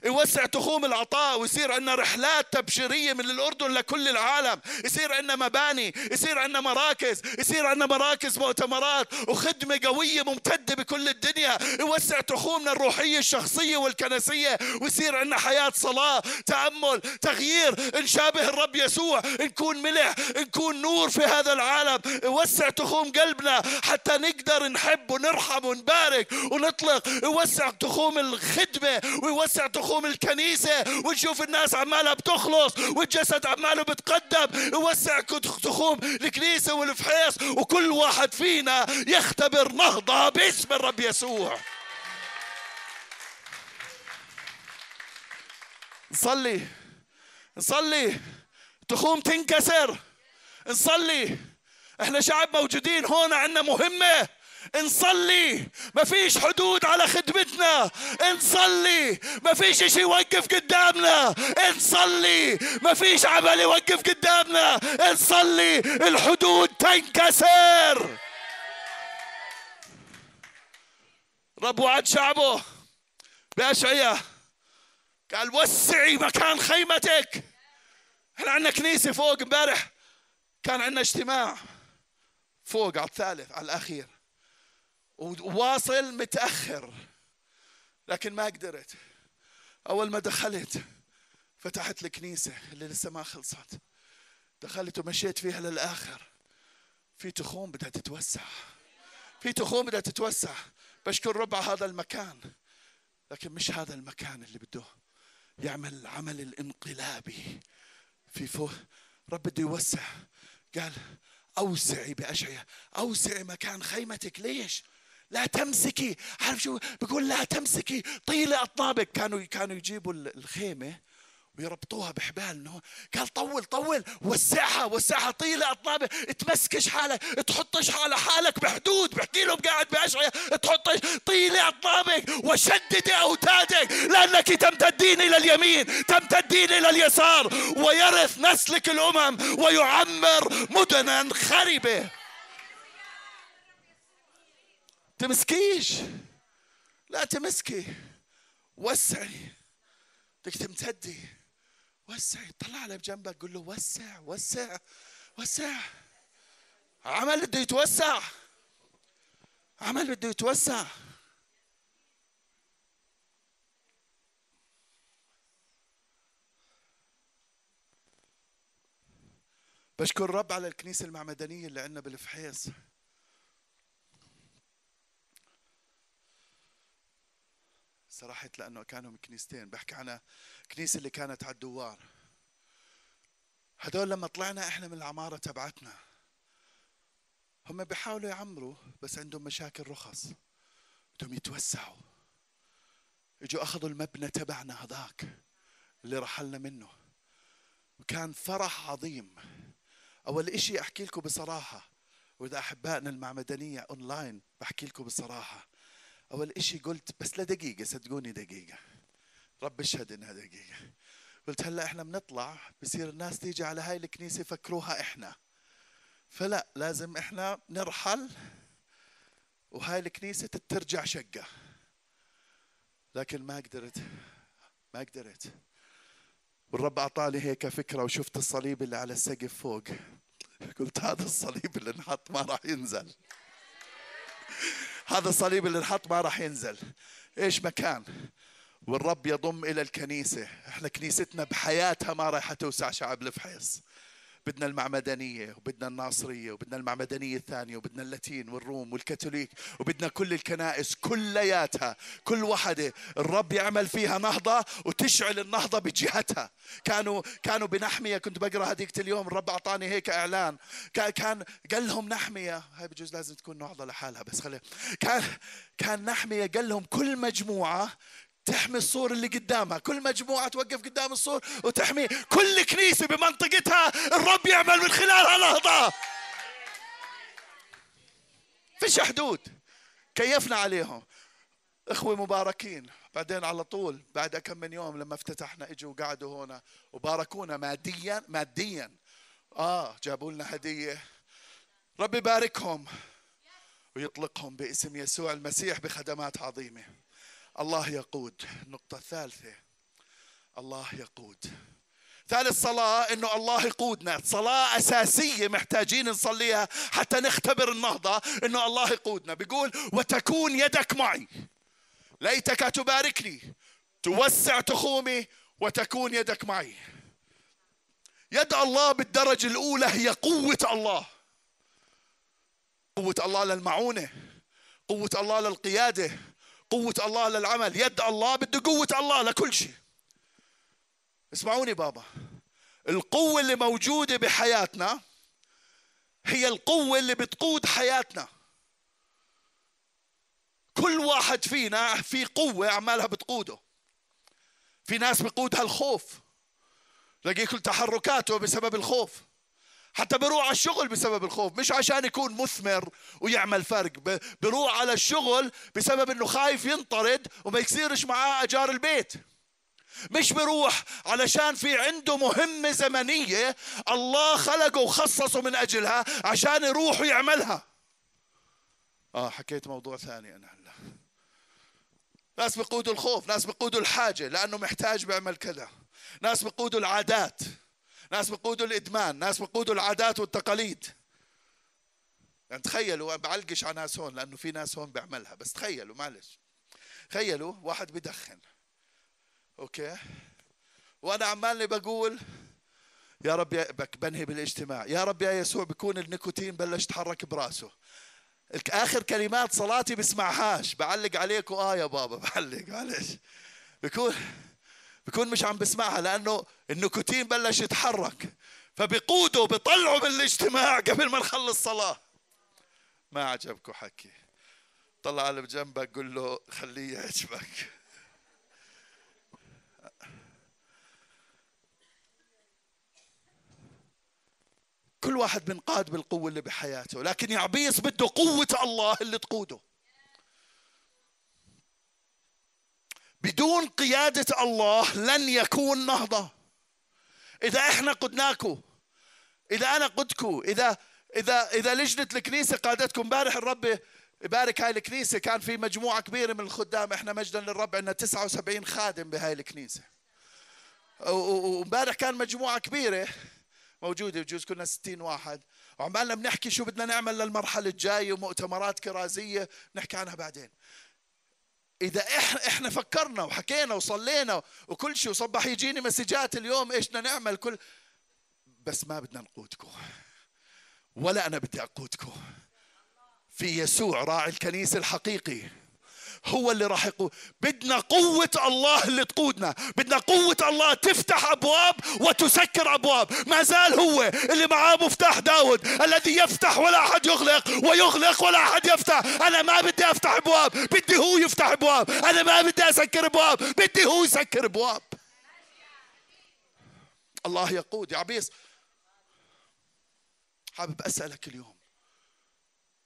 يوسع تخوم العطاء ويصير عندنا رحلات تبشيرية من الأردن لكل العالم. يصير عندنا مباني يصير عندنا مراكز يصير عندنا مراكز مؤتمرات وخدمة قوية ممتدة بكل الدنيا. يوسع تخومنا الروحية الشخصية والكنسية. ويصير عندنا حياة صلاة تأمل تغيير. نشابه الرب يسوع نكون ملح نكون نور في هذا العالم. يوسع تخوم قلبنا حتى نقدر نحب ونرحم ونبارك ونطلق. يوسع تخوم الخدمة ويوسع تخوم الكنيسة ونشوف الناس عمالها بتخلص والجسد عماله بتقدم. يوسع تخوم الكنيسة والفحيص وكل واحد فينا يختبر نهضة باسم الرب يسوع. نصلي نصلي. تخوم تنكسر. نصلي. إحنا شعب موجودين هون عندنا مهمة. نصلي ما فيش حدود على خدمتنا! نصلي ما فيش شيء يوقف قدامنا! نصلي ما فيش عمل يوقف قدامنا! نصلي الحدود تنكسر! رب وعد شعبه بأشعية. قال وسعي مكان خيمتك. إحنا عندنا كنيسة فوق امبارح. كان عندنا اجتماع فوق على الثالث على الأخير. وواصل متأخر لكن ما قدرت. أول ما دخلت فتحت الكنيسة اللي لسه ما خلصت. دخلت ومشيت فيها للآخر. في تخوم بدها تتوسع. في تخوم بدها تتوسع. بشكر رب على هذا المكان. لكن مش هذا المكان اللي بده يعمل العمل الانقلابي. في فوق رب بده يوسع. قال أوسعي بأشعية أوسعي مكان خيمتك. ليش؟ لا تمسكي. عارف شو؟ بيقول لا تمسكي. طيلة أطنابك كانوا كانوا يجيبوا الخيمة ويربطوها بحبال إنه قال طول طول. وسعها وسعها. طيلة أطنابك تمسكش حالك. تحطش على حالك بحدود. بحكي لهم قاعد بأشعية تحطش. طيلة أطنابك وشددي أوتادك. لأنك تمتدين إلى اليمين. تمتدين إلى اليسار. ويرث نسلك الأمم. ويعمر مدنا خربة. تمسكيش. لا تمسكي. وسعي. بدك تمتدي. وسعي. طلع على بجنبك قول له وسع وسع وسع. عمل بده يتوسع. عمل بده يتوسع. بشكر الرب على الكنيسة المعمدانية اللي عندنا بالفحيص. صراحة لأنه كانوا من كنيستين. بحكي عنها كنيسة اللي كانت على الدوار. هدول لما طلعنا إحنا من العمارة تبعتنا هم بيحاولوا يعمروا بس عندهم مشاكل رخص. بدهم يتوسعوا. إجوا أخذوا المبنى تبعنا هذاك اللي رحلنا منه. وكان فرح عظيم. أول إشي أحكي لكم بصراحة وإذا أحبائنا المعمدانية أونلاين بحكي لكم بصراحة. أول إشي قلت بس لدقيقة صدقوني دقيقة. رب اشهد إنها دقيقة. قلت هلا إحنا بنطلع بصير الناس تيجي على هاي الكنيسة يفكروها إحنا. فلا لازم إحنا نرحل وهاي الكنيسة ترجع شقة. لكن ما قدرت ما قدرت. والرب أعطاني هيك فكرة وشفت الصليب اللي على السقف فوق. قلت هذا الصليب اللي انحط ما راح ينزل. هذا الصليب اللي انحط ما راح ينزل. إيش مكان؟ والرب يضم إلى الكنيسة. إحنا كنيستنا بحياتها ما رايحة توسع شعب الفحيص. بدنا المعمدانية وبدنا الناصرية وبدنا المعمدانية الثانية وبدنا اللاتين والروم والكاثوليك وبدنا كل الكنائس كلياتها. كل وحدة الرب يعمل فيها نهضة وتشعل النهضة بجهتها. كانوا كانوا بنحمية. كنت بقرأ هذيك اليوم. الرب أعطاني هيك إعلان. كان قال لهم نحمية. هاي بجوز لازم تكون نهضة لحالها بس خلي كان كان نحمية. قال لهم كل مجموعة تحمي السور اللي قدامها. كل مجموعة توقف قدام السور وتحميه كل كنيسة بمنطقتها. الرب يعمل من خلالها نهضة فيش حدود. كيفنا عليهم. إخوة مباركين. بعدين على طول بعد كم من يوم لما افتتحنا إجوا وقعدوا هنا وباركونا ماديا ماديا. آه جابوا لنا هدية. رب يباركهم ويطلقهم باسم يسوع المسيح بخدمات عظيمة. الله يقود. النقطة الثالثة الله يقود. ثالث صلاة إنه الله يقودنا. صلاة أساسية محتاجين نصليها حتى نختبر النهضة إنه الله يقودنا. بيقول وتكون يدك معي. ليتك تباركني. توسع تخومي وتكون يدك معي. يد الله بالدرجة الأولى هي قوة الله. قوة الله للمعونة. قوة الله للقيادة. قوة الله للعمل. يد الله بده قوة الله لكل شيء. اسمعوني بابا. القوة اللي موجودة بحياتنا هي القوة اللي بتقود حياتنا. كل واحد فينا في قوة عمالها بتقوده. في ناس بقودها الخوف تلاقي كل تحركاته بسبب الخوف. حتى بروح على الشغل بسبب الخوف. مش عشان يكون مثمر ويعمل فرق. بروح على الشغل بسبب إنه خايف ينطرد وما يصيرش معاه أجار البيت. مش بروح علشان في عنده مهمة زمنية الله خلقه وخصصه من أجلها عشان يروح ويعملها. آه حكيت موضوع ثاني أنا هلا. ناس بقودوا الخوف ناس بقودوا الحاجة لأنه محتاج بيعمل كذا. ناس بقودوا العادات. ناس بقودوا الإدمان ناس بقودوا العادات والتقاليد. يعني تخيلوا بعلقش على ناس هون لأنه في ناس هون بيعملها بس تخيلوا معلش. تخيلوا واحد بدخن أوكي؟ وأنا عمالي بقول يا رب بنهي بالاجتماع. يا رب يا يسوع بكون النيكوتين بلش يتحرك براسه. آخر كلمات صلاتي بسمعهاش. بعلق عليكم. آه يا بابا بعلق معلش. بكون بكون مش عم بسمعها لأنه النيكوتين بلش يتحرك فبقوده بطلعه من الاجتماع قبل ما نخلص صلاه ما عجبكم حكي؟ طلع على بجنبك قل له خليه يعجبك. كل واحد بنقاد بالقوة اللي بحياته لكن يعبيس بده قوة الله اللي تقوده. بدون قيادة الله لن يكون نهضة. إذا إحنا قدناكم إذا أنا قدكم إذا إذا إذا لجنة الكنيسة قادتكم امبارح الرب يبارك هاي الكنيسة كان في مجموعة كبيرة من الخدام إحنا مجدا للرب عندنا 79 خادم بهاي الكنيسة. وامبارح كان مجموعة كبيرة موجودة بجوز كنا 60 واحد. وعمالنا بنحكي شو بدنا نعمل للمرحلة الجاية ومؤتمرات كرازية نحكي عنها بعدين. إذا إحنا إحنا فكرنا وحكينا وصلينا وكل شيء وصبح يجيني مسجات اليوم إيش بدنا نعمل؟ كل بس ما بدنا نقودكم. ولا أنا بدي أقودكم. في يسوع راعي الكنيسة الحقيقي. هو اللي راح يقود بدنا قوة الله اللي تقودنا. بدنا قوة الله تفتح أبواب وتسكر أبواب. ما زال هو اللي معاه مفتاح داود الذي يفتح ولا أحد يغلق ويغلق ولا أحد يفتح. أنا ما بدي أفتح أبواب بدي هو يفتح أبواب. أنا ما بدي أسكر أبواب بدي هو يسكر أبواب. الله يقود. يا عبيس حابب أسألك اليوم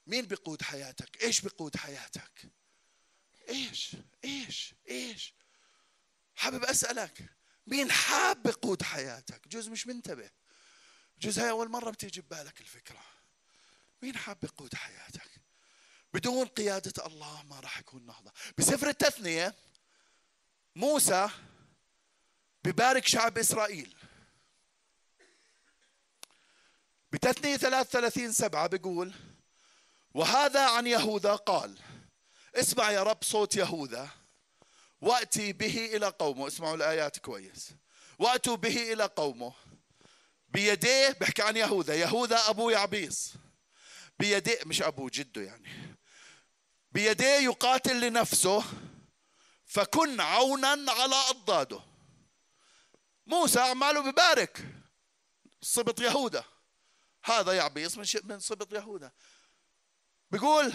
مين بيقود حياتك؟ إيش بيقود حياتك؟ إيش؟ إيش؟ إيش؟ حابب أسألك مين حاب يقود حياتك؟ جزء مش منتبه. جزء هاي أول مرة بتيجي ببالك الفكرة. مين حاب يقود حياتك؟ بدون قيادة الله ما راح يكون نهضة. بسفر التثنية موسى ببارك شعب إسرائيل. بتثنية 33 سبعة بيقول وهذا عن يهوذا قال اسمع يا رب صوت يهوذا. وأتي به إلى قومه. اسمعوا الآيات كويس. وأتوا به إلى قومه. بيديه بحكي عن يهوذا. يهوذا أبو يعبيس بيديه مش ابوه جده يعني. بيديه يقاتل لنفسه. فكن عونا على أضداده. موسى عماله ببارك صبط يهوذا. هذا يعبيس من من صبط يهوذا. بيقول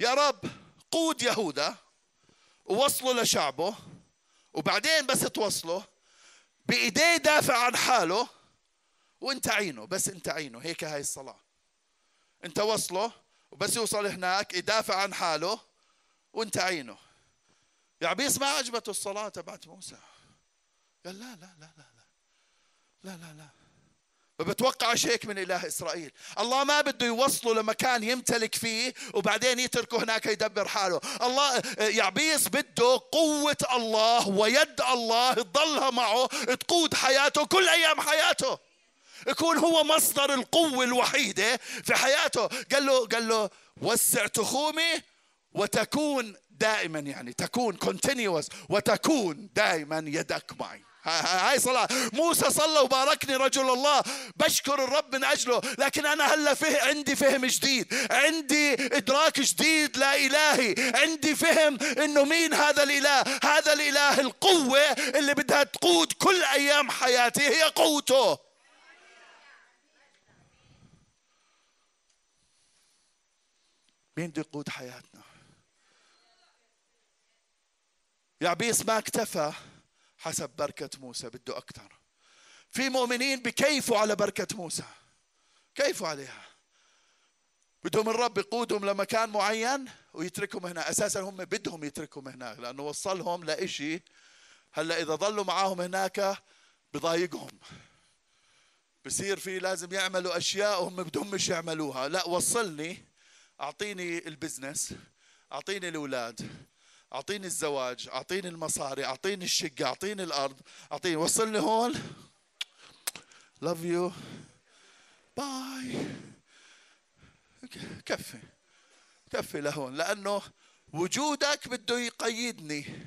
يا رب قود يهوذا ووصلوا لشعبه وبعدين بس توصله بإيديه دافع عن حاله وانت عينه بس انت عينه هيك هاي الصلاة. انت وصله وبس يوصل هناك يدافع عن حاله وانت عينه. يعبيس ما عجبته الصلاة تبعت موسى؟ قال لا لا لا لا لا لا لا, لا. ما بتوقعش هيك من إله إسرائيل. الله ما بده يوصله لمكان يمتلك فيه وبعدين يتركه هناك يدبر حاله. الله يعبيس بده قوة الله ويد الله تضلها معه تقود حياته كل أيام حياته. يكون هو مصدر القوة الوحيدة في حياته. قال له قال له وسع تخومي وتكون دائما يعني تكون continuous وتكون دائما يدك معي. هاي صلاة. موسى صلى وباركني رجل الله. بشكر الرب من أجله. لكن أنا هلا فه عندي فهم جديد. عندي إدراك جديد لا إلهي. عندي فهم إنه مين هذا الإله؟ هذا الإله القوة اللي بدها تقود كل أيام حياتي. هي قوته. مين بده يقود حياتنا؟ يعبيس ما اكتفى. حسب بركة موسى بده أكثر في مؤمنين بكيفوا على بركة موسى. كيفوا عليها؟ بدهم الرب يقودهم لمكان معين ويتركهم هنا. أساسا هم بدهم يتركهم هناك لأنه وصلهم لإشي هلأ إذا ضلوا معاهم هناك بضايقهم. بصير في لازم يعملوا أشياء وهم بدهم مش يعملوها. لأ وصلني أعطيني ال business أعطيني الأولاد. أعطيني الزواج أعطيني المصاري أعطيني الشقة أعطيني الأرض أعطيني وصلني هون. love you bye كفي. كفي لهون لأنه وجودك بده يقيدني.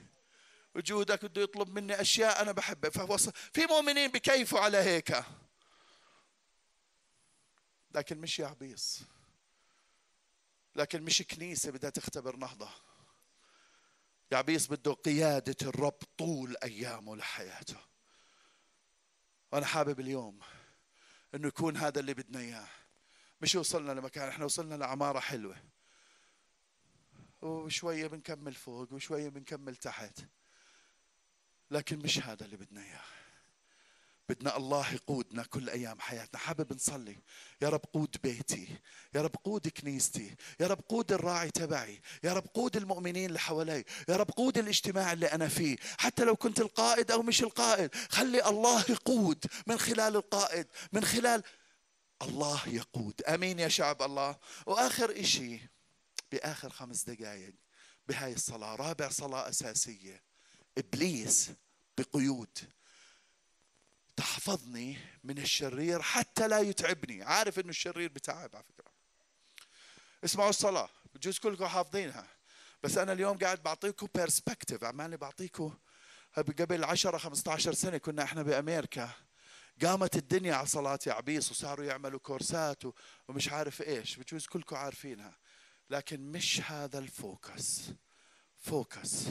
وجودك بده يطلب مني أشياء أنا بحبها. فوصل في مؤمنين بكيفوا على هيك. لكن مش يعبيص لكن مش كنيسة بدها تختبر نهضة. يعبيس بده قيادة الرب طول أيامه لحياته. وأنا حابب اليوم أنه يكون هذا اللي بدنا إياه. مش وصلنا لمكان إحنا وصلنا لعمارة حلوة. وشوية بنكمل فوق وشوية بنكمل تحت. لكن مش هذا اللي بدنا إياه. بدنا الله يقودنا كل أيام حياتنا. حابب نصلي. يا رب قود بيتي. يا رب قود كنيستي. يا رب قود الراعي تبعي. يا رب قود المؤمنين اللي حوالي. يا رب قود الاجتماع اللي أنا فيه. حتى لو كنت القائد أو مش القائد. خلي الله يقود من خلال القائد. من خلال الله يقود. آمين يا شعب الله. وآخر إشي بآخر خمس دقائق بهاي الصلاة رابع صلاة أساسية. إبليس بقيود. تحفظني من الشرير حتى لا يتعبني. عارف إنه الشرير بتعب على فكرة. اسمعوا الصلاة. بجوز كلكم حافظينها. بس أنا اليوم قاعد بعطيكم بيرسبكتيف عمالي بعطيكم. قبل 10 15 سنة كنا إحنا بأمريكا. قامت الدنيا على صلاة يعبيس وصاروا يعملوا كورسات ومش عارف إيش. بجوز كلكم عارفينها. لكن مش هذا ال focus. focus.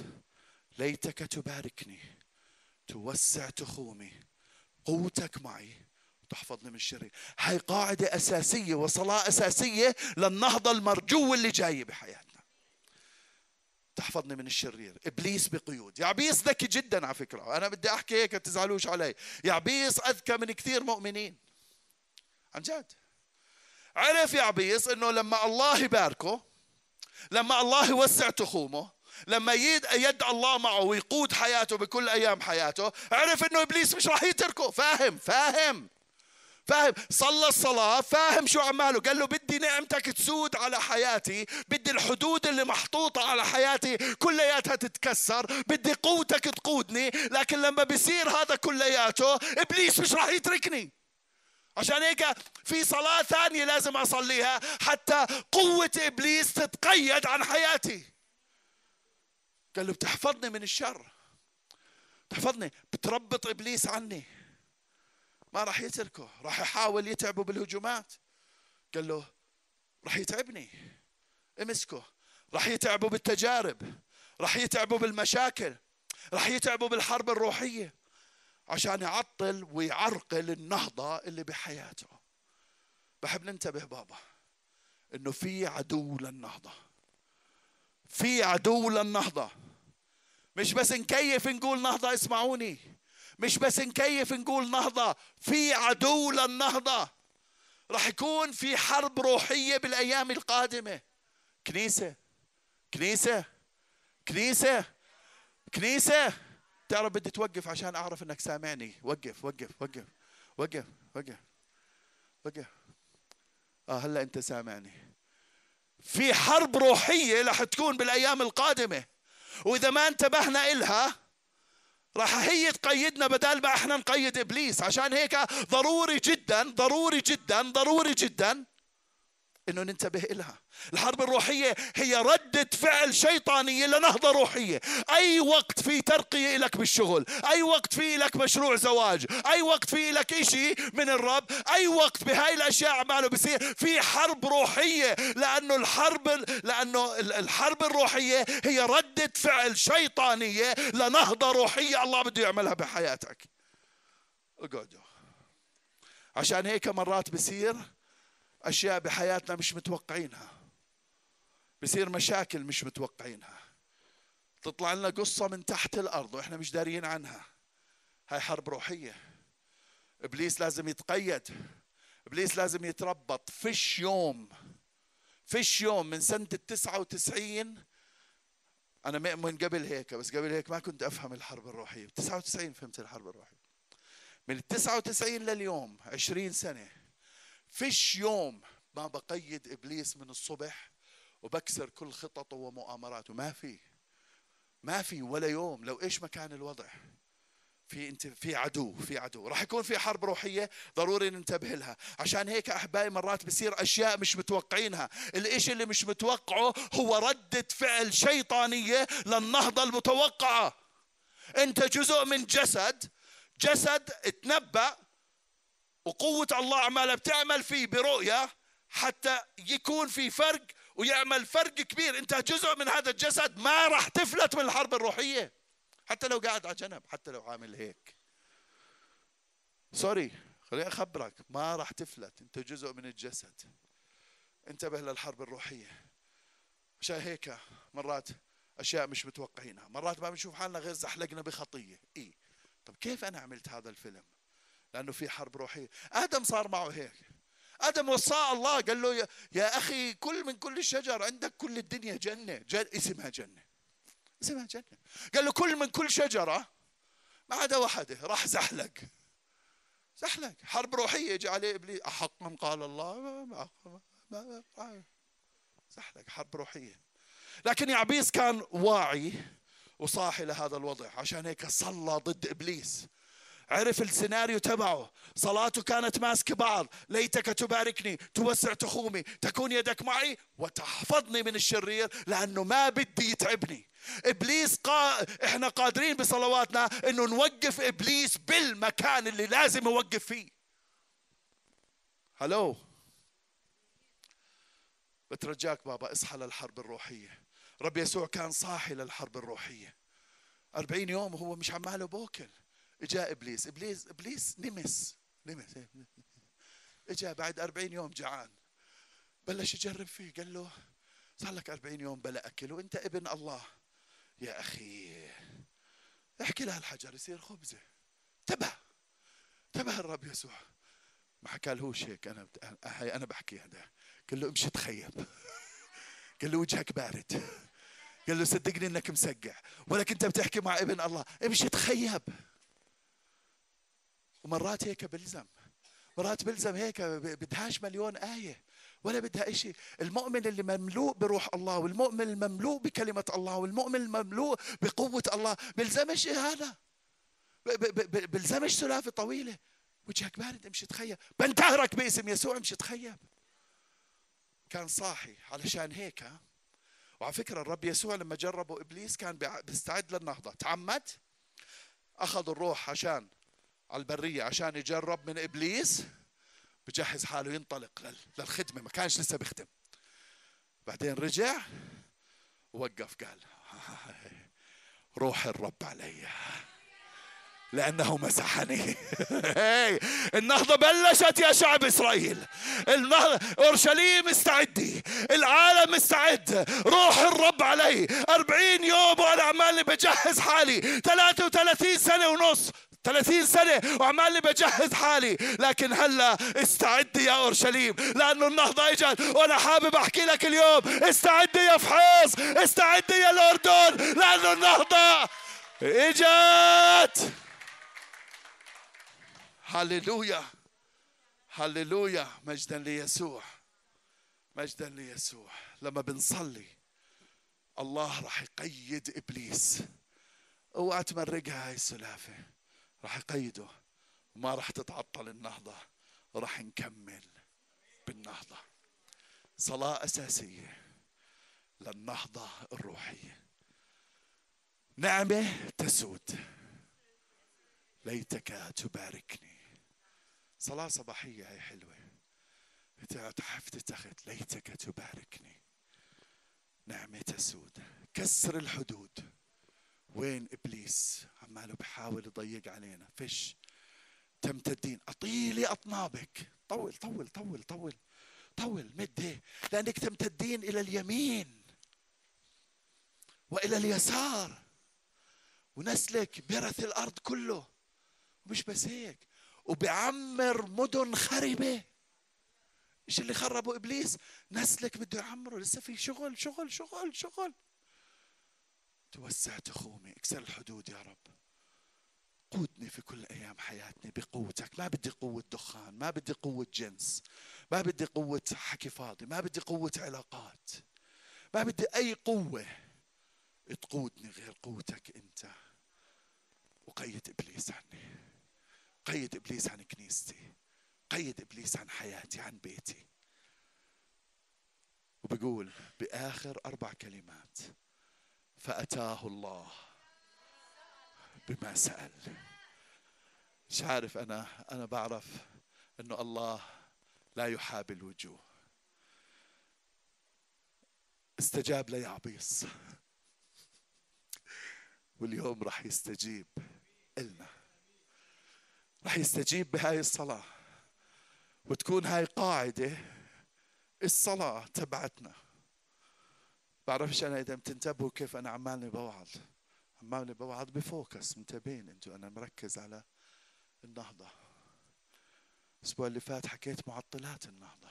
ليتك تباركني. توسع تخومي. قوتك معي تحفظني من الشرير هاي قاعدة أساسية وصلاة أساسية للنهضة المرجوة اللي جاية بحياتنا. تحفظني من الشرير. إبليس بقيود. يعبيس ذكي جدا على فكرة. أنا بدي أحكي هيك تزعلوش علي. يعبيس أذكى من كثير مؤمنين. عن جد. عرف يا عبيس إنه لما الله يباركه لما الله يوسع تخومه لما يد يد الله معه ويقود حياته بكل أيام حياته عرف إنه إبليس مش راح يتركه. فاهم فاهم فاهم. صلى الصلاة فاهم شو عماله قال له بدي نعمتك تسود على حياتي بدي الحدود اللي محطوطة على حياتي كلياتها تتكسر بدي قوتك تقودني. لكن لما بيصير هذا كلياته إبليس مش راح يتركني. عشان هيك في صلاة ثانية لازم أصليها حتى قوة إبليس تتقيد عن حياتي. قال له بتحفظني من الشر. بتحفظني. بتربط إبليس عني. ما راح يتركه. راح يحاول يتعبه بالهجومات. قال له راح يتعبني. امسكه. راح يتعبه بالتجارب. راح يتعبه بالمشاكل. راح يتعبه بالحرب الروحية. عشان يعطل ويعرقل النهضة اللي بحياته. بحب ننتبه بابا إنه في عدو للنهضة. في عدو للنهضة مش بس نكيف نقول نهضة اسمعوني. مش بس نكيف نقول نهضة في عدو للنهضة راح يكون في حرب روحية بالأيام القادمة. كنيسة كنيسة كنيسة كنيسة. تعرف بدي توقف عشان أعرف أنك سامعني. وقف وقف وقف وقف وقف وقف. آه هلا أنت سامعني. في حرب روحية رح تكون بالأيام القادمة. وإذا ما انتبهنا إلها راح هي تقيدنا بدل ما إحنا نقيد إبليس. عشان هيك ضروري جدا ضروري جدا ضروري جدا إنه ننتبه لها الحرب الروحية هي ردة فعل شيطانية لنهضة روحية. أي وقت في ترقية لك بالشغل أي وقت في لك مشروع زواج أي وقت في لك إشي من الرب أي وقت بهاي الأشياء عماله بصير في حرب روحية. لأنه الحرب لأنه الحرب الروحية هي ردة فعل شيطانية لنهضة روحية الله بده يعملها بحياتك. اقعدوا. عشان هيك مرات بصير أشياء بحياتنا مش متوقعينها. بصير مشاكل مش متوقعينها. تطلع لنا قصة من تحت الأرض وإحنا مش دارين عنها. هاي حرب روحية. إبليس لازم يتقيد. إبليس لازم يتربط. فيش يوم. فيش يوم من سنة التسعة وتسعين. أنا مؤمن قبل هيك بس قبل هيك ما كنت أفهم الحرب الروحية. 99 فهمت الحرب الروحية. من التسعة وتسعين لليوم عشرين سنة. فيش يوم ما بقيد إبليس من الصبح وبكسر كل خططه ومؤامراته. ما في ما في ولا يوم. لو إيش ما كان الوضع في انت في عدو في عدو. راح يكون في حرب روحية ضروري ننتبه لها. عشان هيك أحبائي مرات بصير أشياء مش متوقعينها. الاشي اللي مش متوقعه هو ردة فعل شيطانية للنهضة المتوقعة. أنت جزء من جسد جسد تنبأ وقوة الله عمالها بتعمل فيه برؤية حتى يكون في فرق ويعمل فرق كبير. انت جزء من هذا الجسد ما راح تفلت من الحرب الروحية. حتى لو قاعد على جنب حتى لو عامل هيك. سوري خليني أخبرك ما راح تفلت. انت جزء من الجسد. انتبه للحرب الروحية. عشان هيك؟ مرات أشياء مش متوقعينها. مرات ما بنشوف حالنا غير زحلقنا بخطية. إيه. طب كيف أنا عملت هذا الفيلم؟ لأنه في حرب روحية. آدم صار معه هيك. آدم وصاه الله قال له يا, أخي كل من كل الشجر عندك كل الدنيا جنة. جن اسمها جنة. اسمها جنة. قال له كل من كل شجرة ما عدا واحدة راح زحلق. زحلق. حرب روحية يجي عليه إبليس. أحقا قال الله. زحلق. حرب روحية. لكن يعبيس كان واعي وصاحي لهذا الوضع عشان هيك صلى ضد إبليس. عرف السيناريو تبعه. صلاته كانت ماسكة بعض. ليتك تباركني توسع تخومي تكون يدك معي وتحفظني من الشرير لأنه ما بدي يتعبني. إبليس قا... إحنا قادرين بصلواتنا إنه نوقف إبليس بالمكان اللي لازم نوقف فيه. هلو بترجاك بابا اصحى للحرب الروحية. رب يسوع كان صاحي للحرب الروحية. أربعين يوم هو مش عماله بوكل. إجا إبليس. ابليس إبليس نمس. نمس. إجا بعد أربعين يوم جعان. بلش يجرب فيه. قال له صار لك أربعين يوم بلا أكل وأنت ابن الله. يا أخي احكي لها الحجر يصير خبزة. انتبه انتبه الرب يسوع. ما حكى لهوش هيك أنا أنا بحكي هذا. قال له امشي تخيب. قال له وجهك بارد. قال له صدقني إنك مسقع ولك أنت بتحكي مع ابن الله. امشي تخيب. ومرات هيك بلزم. مرات بلزم هيك بدهاش مليون آية ولا بدها إشي. المؤمن اللي مملوء بروح الله والمؤمن المملوء بكلمة الله والمؤمن المملوء بقوة الله. بلزمش هذا؟ بلزمش سلافة طويلة. وجهك بارد امشي تخيب. بنتهرك باسم يسوع امشي تخيب. كان صاحي علشان هيك ها. وعلى فكرة الرب يسوع لما جربوا إبليس كان بيستعد للنهضة. تعمد أخذ الروح عشان على البرية عشان يجرب من إبليس بجهز حاله ينطلق للخدمة. ما كانش لسه بيخدم بعدين رجع ووقف قال روح الرب علي لأنه مسحني. النهضة بلشت يا شعب إسرائيل. النهضة أورشليم استعدي العالم استعد روح الرب علي. أربعين يوم وأنا عمالي بجهز حالي. 33 سنة ونص. 30 سنة وعمالي بجهز حالي. لكن هلا استعدي يا أورشليم لأنه النهضة إجت وأنا حابب أحكي لك اليوم. استعدي يا فحيص استعدي يا الأردن لأنه النهضة إجت. هللويا هللويا مجدا ليسوع مجدا ليسوع. لما بنصلي الله راح يقيد إبليس. اوعى تمرقها هاي السلافة. راح يقيده وما راح تتعطل النهضة راح نكمل بالنهضة. صلاة أساسية للنهضة الروحية. نعمة تسود. ليتك تباركني. صلاة صباحية هي حلوة. تحت ليتك تباركني. نعمة تسود. كسر الحدود. وين إبليس؟ عماله بحاول يضيق علينا. فش تمتدين أطيلي أطنابك. طول طول طول طول طول. مد لأنك تمتدين إلى اليمين وإلى اليسار. ونسلك برث الأرض كله. مش بس هيك. وبيعمر مدن خربة. إيش اللي خربوا إبليس؟ نسلك بده يعمره. لسه في شغل شغل شغل شغل. توسع تخومي اكسر الحدود يا رب. قودني في كل أيام حياتنا بقوتك. ما بدي قوة دخان ما بدي قوة جنس. ما بدي قوة حكي فاضي. ما بدي قوة علاقات. ما بدي أي قوة. تقودني غير قوتك أنت. وقيد إبليس عني. قيد إبليس عن كنيستي. قيد إبليس عن حياتي عن بيتي. وبقول بآخر أربع كلمات. فأتاه الله بما سأل. مش عارف أنا أنا بعرف إنه الله لا يحابي الوجوه استجاب ليعبيص واليوم راح يستجيب إلنا. رح يستجيب بهاي الصلاة. وتكون هاي قاعدة الصلاة تبعتنا. بعرفش أنا إذا بتنتبهوا كيف أنا عمالي بوعظ. عمالي بوعظ بفوكس. منتبهين أنتوا. أنا مركز على النهضة. الأسبوع اللي فات حكيت معطلات النهضة.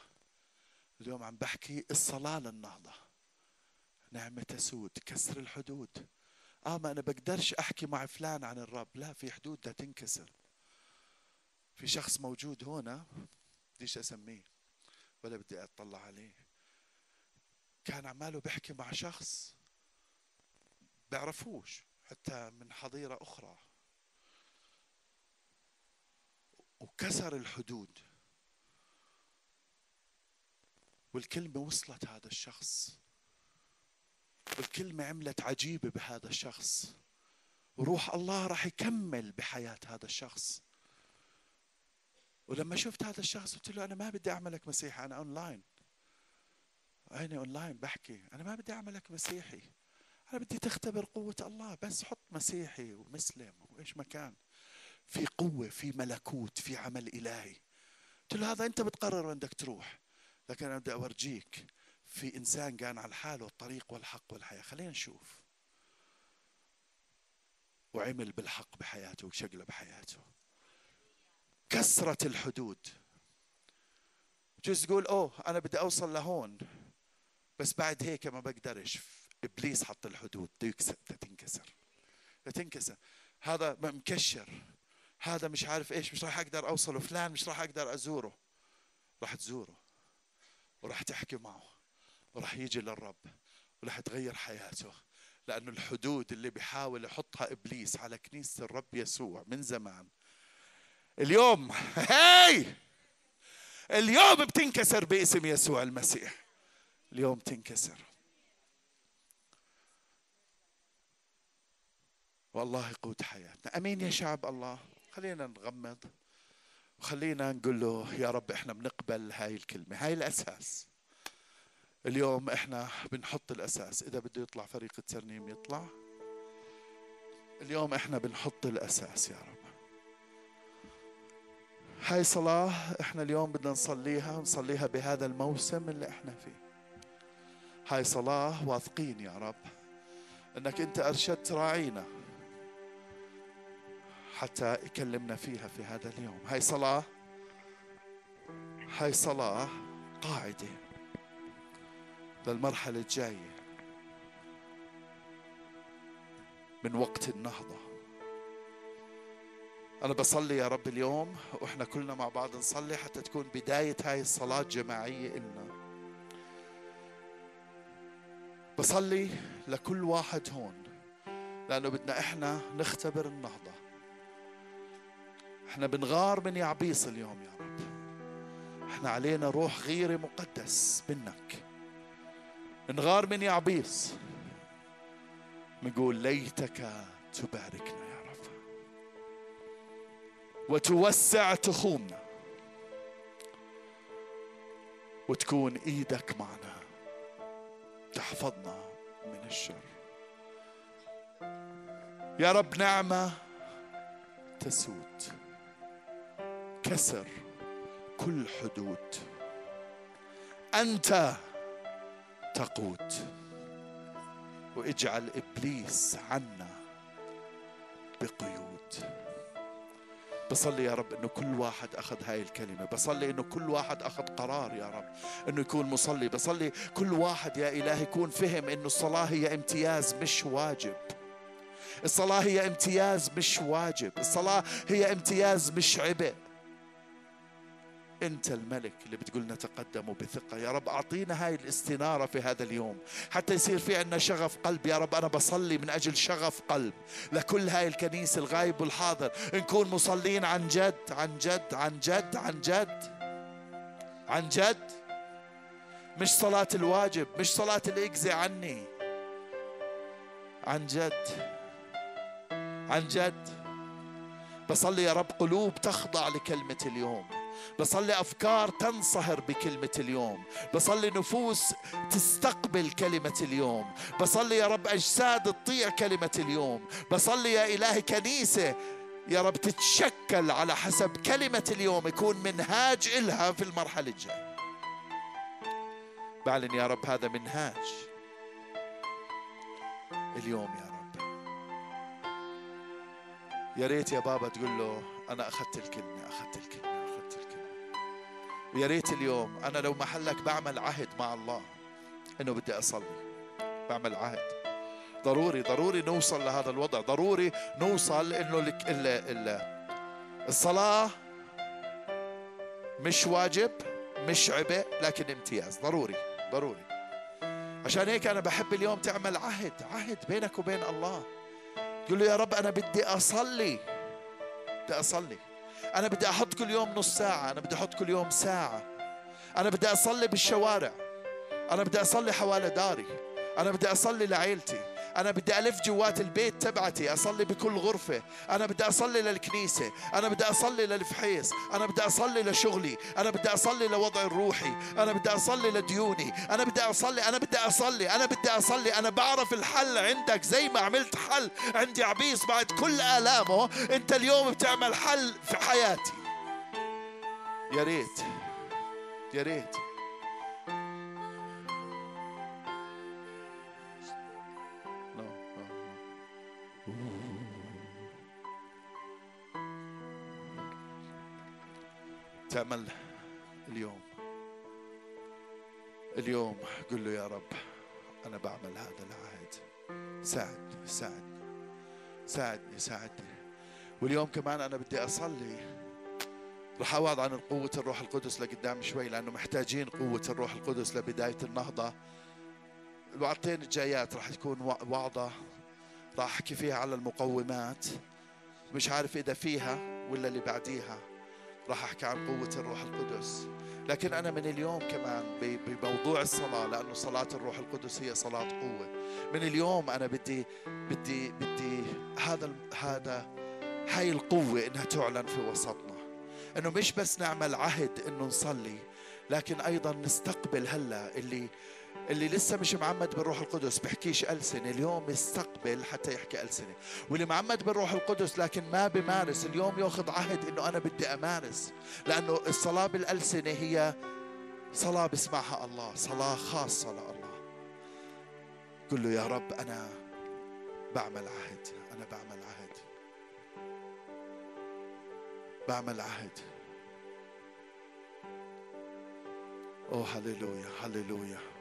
اليوم عم بحكي الصلاة للنهضة. نعمة تسود كسر الحدود. آه ما أنا بقدرش أحكي مع فلان عن الرب. لا في حدود بدها تنكسر. في شخص موجود هنا بديش أسميه. ولا بدي أطلع عليه. كان عماله بيحكي مع شخص بيعرفوش حتى من حظيرة أخرى. وكسر الحدود. والكلمة وصلت هذا الشخص. والكلمة عملت عجيبة بهذا الشخص. وروح الله راح يكمل بحياة هذا الشخص. ولما شفت هذا الشخص قلت له أنا ما بدي أعملك مسيحي أنا اونلاين أنا أونلاين بحكي أنا ما بدي أعملك مسيحي. أنا بدي تختبر قوة الله بس حط مسيحي ومسلم وإيش ما كان. في قوة في ملكوت في عمل إلهي. قلت له هذا أنت بتقرر وين بدك تروح. لكن أنا بدي أورجيك في إنسان كان على حاله الطريق والحق والحياة. خلينا نشوف. وعمل بالحق بحياته وشقلة بحياته. كسرت الحدود. جزء تقول أوه أنا بدي أوصل لهون. بس بعد هيك ما بقدرش. إبليس حط الحدود. تكسر تنكسر. تنكسر. هذا مكشر. هذا مش عارف إيش مش راح أقدر اوصل وفلان مش راح أقدر أزوره. راح تزوره. وراح تحكي معه. وراح يجي للرب. وراح تغير حياته. لأنه الحدود اللي بيحاول يحطها إبليس على كنيسة الرب يسوع من زمان. اليوم هاي! اليوم بتنكسر باسم يسوع المسيح. اليوم تنكسر. والله يقود حياتنا. أمين يا شعب الله. خلينا نغمض. وخلينا نقول له يا رب إحنا بنقبل هاي الكلمة. هاي الأساس. اليوم إحنا بنحط الأساس. إذا بده يطلع فريق الترنيم يطلع. اليوم إحنا بنحط الأساس يا رب. هاي صلاة إحنا اليوم بدنا نصليها ونصليها بهذا الموسم اللي إحنا فيه. هاي صلاة واثقين يا رب. إنك أنت أرشدت راعينا حتى يكلمنا فيها في هذا اليوم. هاي صلاة هاي صلاة قاعدة للمرحلة الجاية من وقت النهضة. أنا بصلي يا رب اليوم وإحنا كلنا مع بعض نصلي حتى تكون بداية هاي الصلاة جماعية إلنا. بصلي لكل واحد هون لأنه بدنا إحنا نختبر النهضة. إحنا بنغار من يعبيص اليوم يا رب. إحنا علينا روح غيرة مقدس منك. نغار من يعبيص. نقول ليتك تباركنا يا رب. وتوسع تخومنا. وتكون إيدك معنا. تحفظنا من الشر. يا رب نعمة تسود كسر كل حدود. أنت تقود واجعل إبليس عنا بقيود. بصلي يا رب إنه كل واحد أخذ هاي الكلمة. بصلي إنه كل واحد أخذ قرار يا رب إنه يكون مصلي. بصلي كل واحد يا الهي يكون فهم إنه الصلاة هي امتياز مش واجب. الصلاة هي امتياز مش واجب. الصلاة هي امتياز مش عبء. أنت الملك اللي بتقول نتقدم بثقة. يا رب أعطينا هاي الاستنارة في هذا اليوم. حتى يصير في عندنا شغف قلب. يا رب أنا بصلي من أجل شغف قلب لكل هاي الكنيسه الغايب والحاضر. نكون مصلين عن جد عن جد عن جد عن جد عن جد. مش صلاة الواجب مش صلاة الإجزي عني. عن جد عن جد. بصلي يا رب قلوب تخضع لكلمة اليوم. بصلي أفكار تنصهر بكلمة اليوم. بصلي نفوس تستقبل كلمة اليوم. بصلي يا رب أجساد تطيع كلمة اليوم. بصلي يا إلهي كنيسة يا رب تتشكل على حسب كلمة اليوم. يكون منهاج إلها في المرحلة الجاية. بعلن يا رب هذا منهاج اليوم يا رب. يا ريت يا بابا تقول له أنا أخذت الكلمة أخذت الكلمة. ويا ريت اليوم أنا لو محلك بعمل عهد مع الله. إنه بدي أصلي. بعمل عهد. ضروري ضروري نوصل لهذا الوضع. ضروري نوصل إنه لك الصلاة مش واجب مش عبء لكن امتياز. ضروري ضروري. عشان هيك أنا بحب اليوم تعمل عهد عهد بينك وبين الله. تقول له يا رب أنا بدي أصلي. بدي أصلي. أنا بدي أحط كل يوم نص ساعة. أنا بدي أحط كل يوم ساعة. أنا بدي أصلي بالشوارع. أنا بدي أصلي حوالي داري. أنا بدي أصلي لعيلتي. أنا بدي ألف جوات البيت تبعتي أصلي بكل غرفة. أنا بدي أصلي للكنيسة أنا بدي أصلي للفحيص أنا بدي أصلي لشغلي أنا بدي أصلي لوضعي الروحي أنا بدي أصلي لديوني أنا بدي أصلي أنا بدي أصلي أنا بدي أصلي. أنا بعرف الحل عندك زي ما عملت حل عندي عبيس بعد كل آلامه. أنت اليوم بتعمل حل في حياتي. يا ريت يا ريت. تعمل اليوم. اليوم قل له يا رب أنا بعمل هذا العهد. ساعدني ساعدني ساعدني ساعدني. واليوم كمان أنا بدي أصلي. رح أوعظ عن قوة الروح القدس لقدام شوي لأنه محتاجين قوة الروح القدس لبداية النهضة. الوعظتين الجايات رح تكون وعظة راح أحكي فيها على المقومات. مش عارف إذا فيها ولا اللي بعديها. راح أحكي عن قوة الروح القدس. لكن أنا من اليوم كمان بموضوع الصلاة لأنه صلاة الروح القدس هي صلاة قوة. من اليوم أنا بدي بدي بدي هذا هذا هاي القوة إنها تعلن في وسطنا. إنه مش بس نعمل عهد إنه نصلي لكن أيضا نستقبل هلأ اللي اللي لسه مش معمد بالروح القدس بحكيش ألسنة اليوم يستقبل حتى يحكي ألسنة. واللي معمد بالروح القدس لكن ما بمارس اليوم ياخذ عهد إنه أنا بدي أمارس. لأنه الصلاة بالألسنة هي صلاة بسمعها الله صلاة خاصة لله. قل له يا رب أنا بعمل عهد أنا بعمل عهد. بعمل عهد. أوه هللويا هللويا.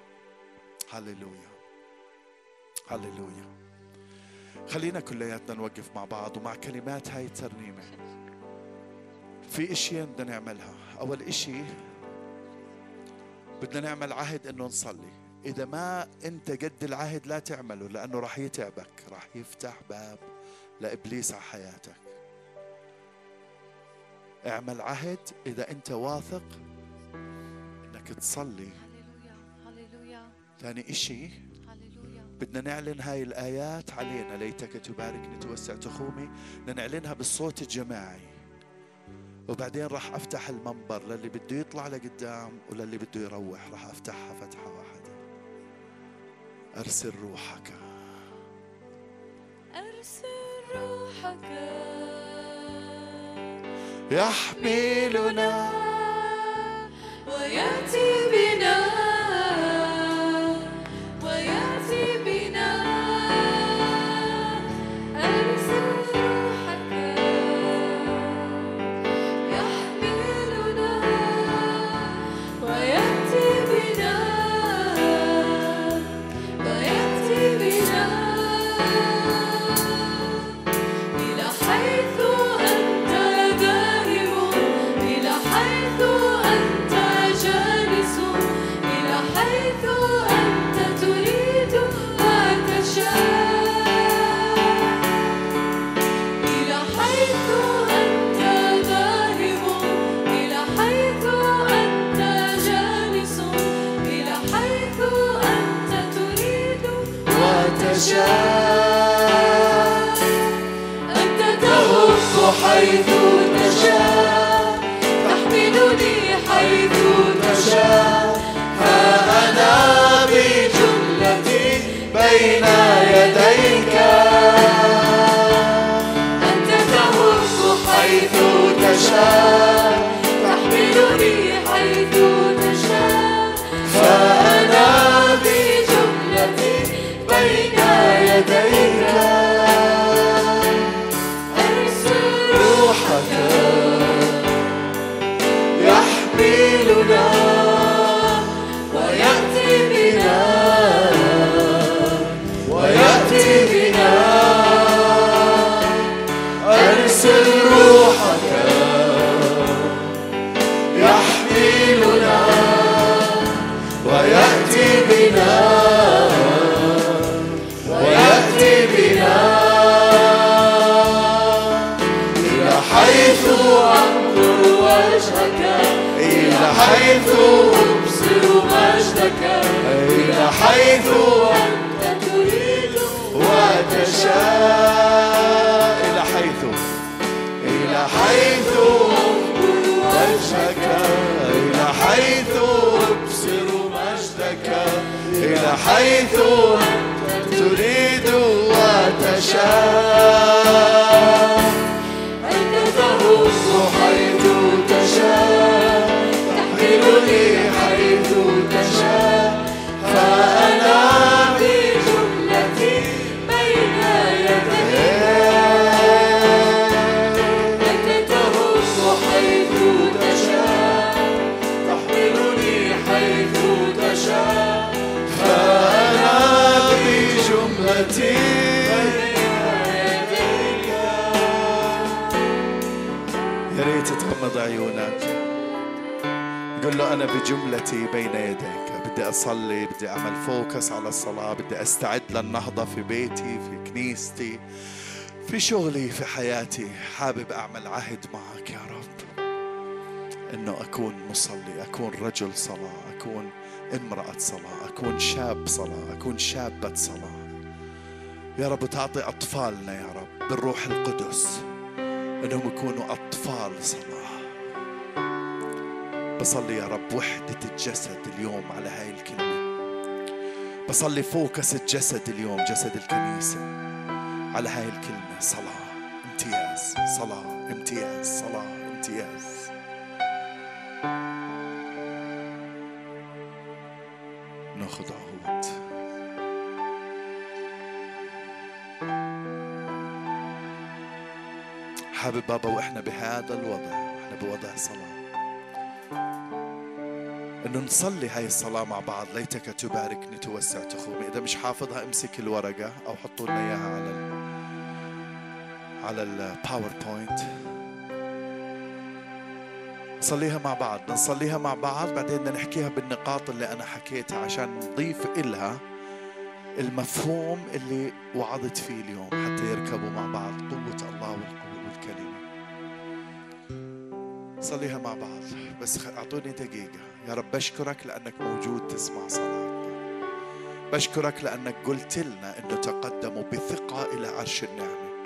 هللويا هللويا خلينا كلياتنا نوقف مع بعض ومع كلمات هاي الترنيمة. في اشياء بدنا نعملها. أول إشي بدنا نعمل عهد إنه نصلي. إذا ما أنت قد العهد لا تعمله لأنه راح يتعبك. راح يفتح باب لإبليس على حياتك. اعمل عهد إذا أنت واثق إنك تصلي. ثاني إشي. بدنا نعلن هاي الآيات علينا. ليتك تباركني توسع تخومي. بدنا نعلنها بالصوت الجماعي. وبعدين راح أفتح المنبر. للي بده يطلع لقدام وللي بده يروح راح أفتحها فتحة واحدة. أرسل روحك. أرسل روحك. يحملنا. ويأتي بنا. 这。قل له أنا بجملتي بين يديك. بدي أصلي بدي أعمل فوكس على الصلاة بدي أستعد للنهضة في بيتي في كنيستي في شغلي في حياتي. حابب أعمل عهد معك يا رب. إنه أكون مصلي أكون رجل صلاة أكون امرأة صلاة أكون شاب صلاة أكون شابة صلاة. يا رب تعطي أطفالنا يا رب بالروح القدس إنهم يكونوا أطفال صلاة. بصلي يا رب وحدة الجسد اليوم على هاي الكلمة. بصلي فوكس الجسد اليوم جسد الكنيسة على هاي الكلمة. صلاة امتياز صلاة امتياز صلاة امتياز. ناخذ عهود. حابب بابا وإحنا بهذا الوضع وإحنا بوضع صلاة. انه نصلي هاي الصلاة مع بعض. ليتك تباركني توسع تخومي إذا مش حافظها امسك الورقة أو حطوا لنا إياها على ال على الباوربوينت نصليها مع بعض. نصليها مع بعض بعدين بدنا نحكيها بالنقاط اللي أنا حكيتها عشان نضيف إلها المفهوم اللي وعظت فيه اليوم حتى يركبوا مع بعض. قوة الله والقوة والكلمة. صليها مع بعض. بس أعطوني دقيقة. يا رب بشكرك لأنك موجود تسمع صلاتنا. بشكرك لأنك قلت لنا أنه تقدموا بثقة إلى عرش النعمة.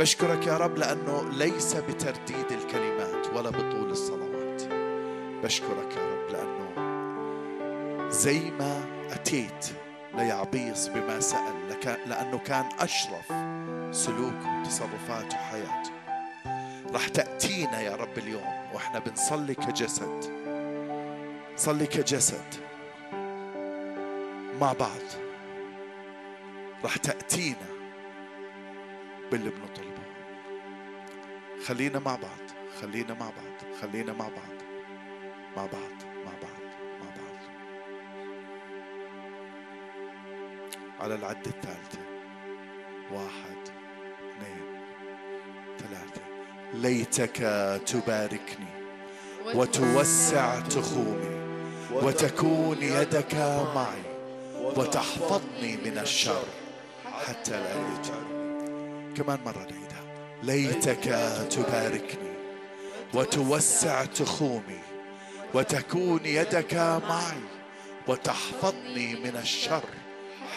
بشكرك يا رب لأنه ليس بترديد الكلمات ولا بطول الصلوات. بشكرك يا رب لأنه زي ما أتيت ليعبيص بما سأل لأنه كان أشرف سلوكه تصرفاته حياته. رح تأتينا يا رب اليوم وإحنا بنصلي كجسد. صلي كجسد. مع بعض. رح تأتينا باللي بنطلبه. خلينا مع بعض. خلينا مع بعض. خلينا مع بعض. مع بعض. مع بعض. مع بعض. على العدة الثالثة. واحد. ليتك تباركني وتوسع تخومي وتكون يدك معي وتحفظني من الشر حتى لا يجري كمان مرة نعيدها. ليتك تباركني وتوسع تخومي وتكون يدك معي وتحفظني من الشر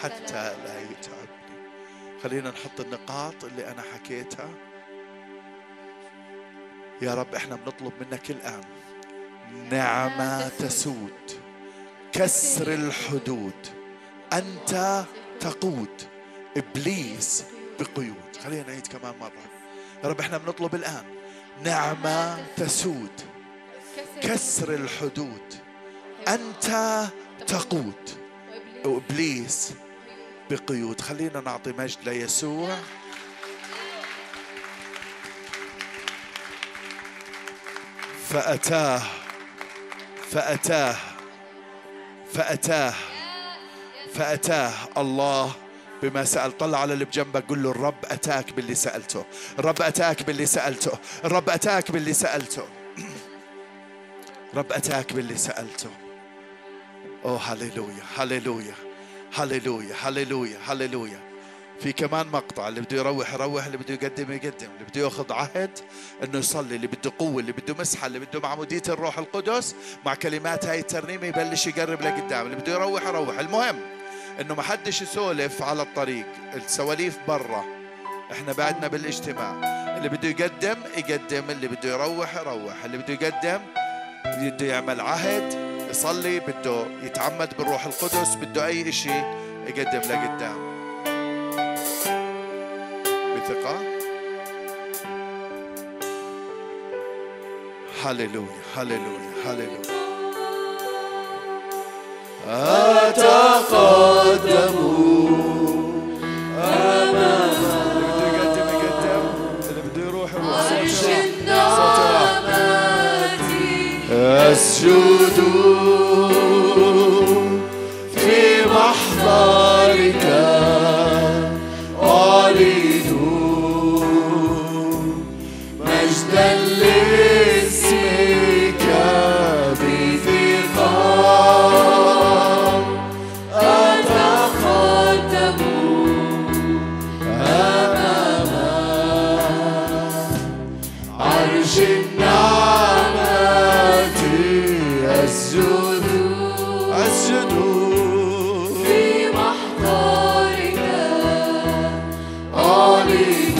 حتى لا يتعبني خلينا نحط النقاط اللي أنا حكيتها. يا رب إحنا بنطلب منك الآن نعمة تسود كسر الحدود أنت تقود إبليس بقيود. خلينا نعيد كمان مرة. يا رب إحنا بنطلب الآن نعمة تسود كسر الحدود أنت تقود وإبليس بقيود. خلينا نعطي مجد ليسوع. فأتاه فأتاه فأتاه فأتاه الله بما سأل. طلع على اللي بجنبك قل له الرب أتاك باللي سألته. الرب أتاك باللي سألته. الرب أتاك باللي سألته. رب أتاك باللي سألته. أوه هللويا هللويا هللويا هللويا هللويا. في كمان مقطع اللي بده يروح يروح اللي بده يقدم يقدم اللي بده ياخذ عهد انه يصلي اللي بده قوه اللي بده مسحه اللي بده معموديه الروح القدس مع كلمات هاي الترنيمه يبلش يقرب لقدام اللي بده يروح يروح المهم انه ما حدش يسولف على الطريق السواليف برا إحنا بعدنا بالاجتماع اللي بده يقدم يقدم اللي بده يروح يروح اللي بده يقدم بده يعمل عهد يصلي بده يتعمد بالروح القدس بده اي اشي يقدم لقدام بثقة هللويا هللويا هللويا. اللي بده you.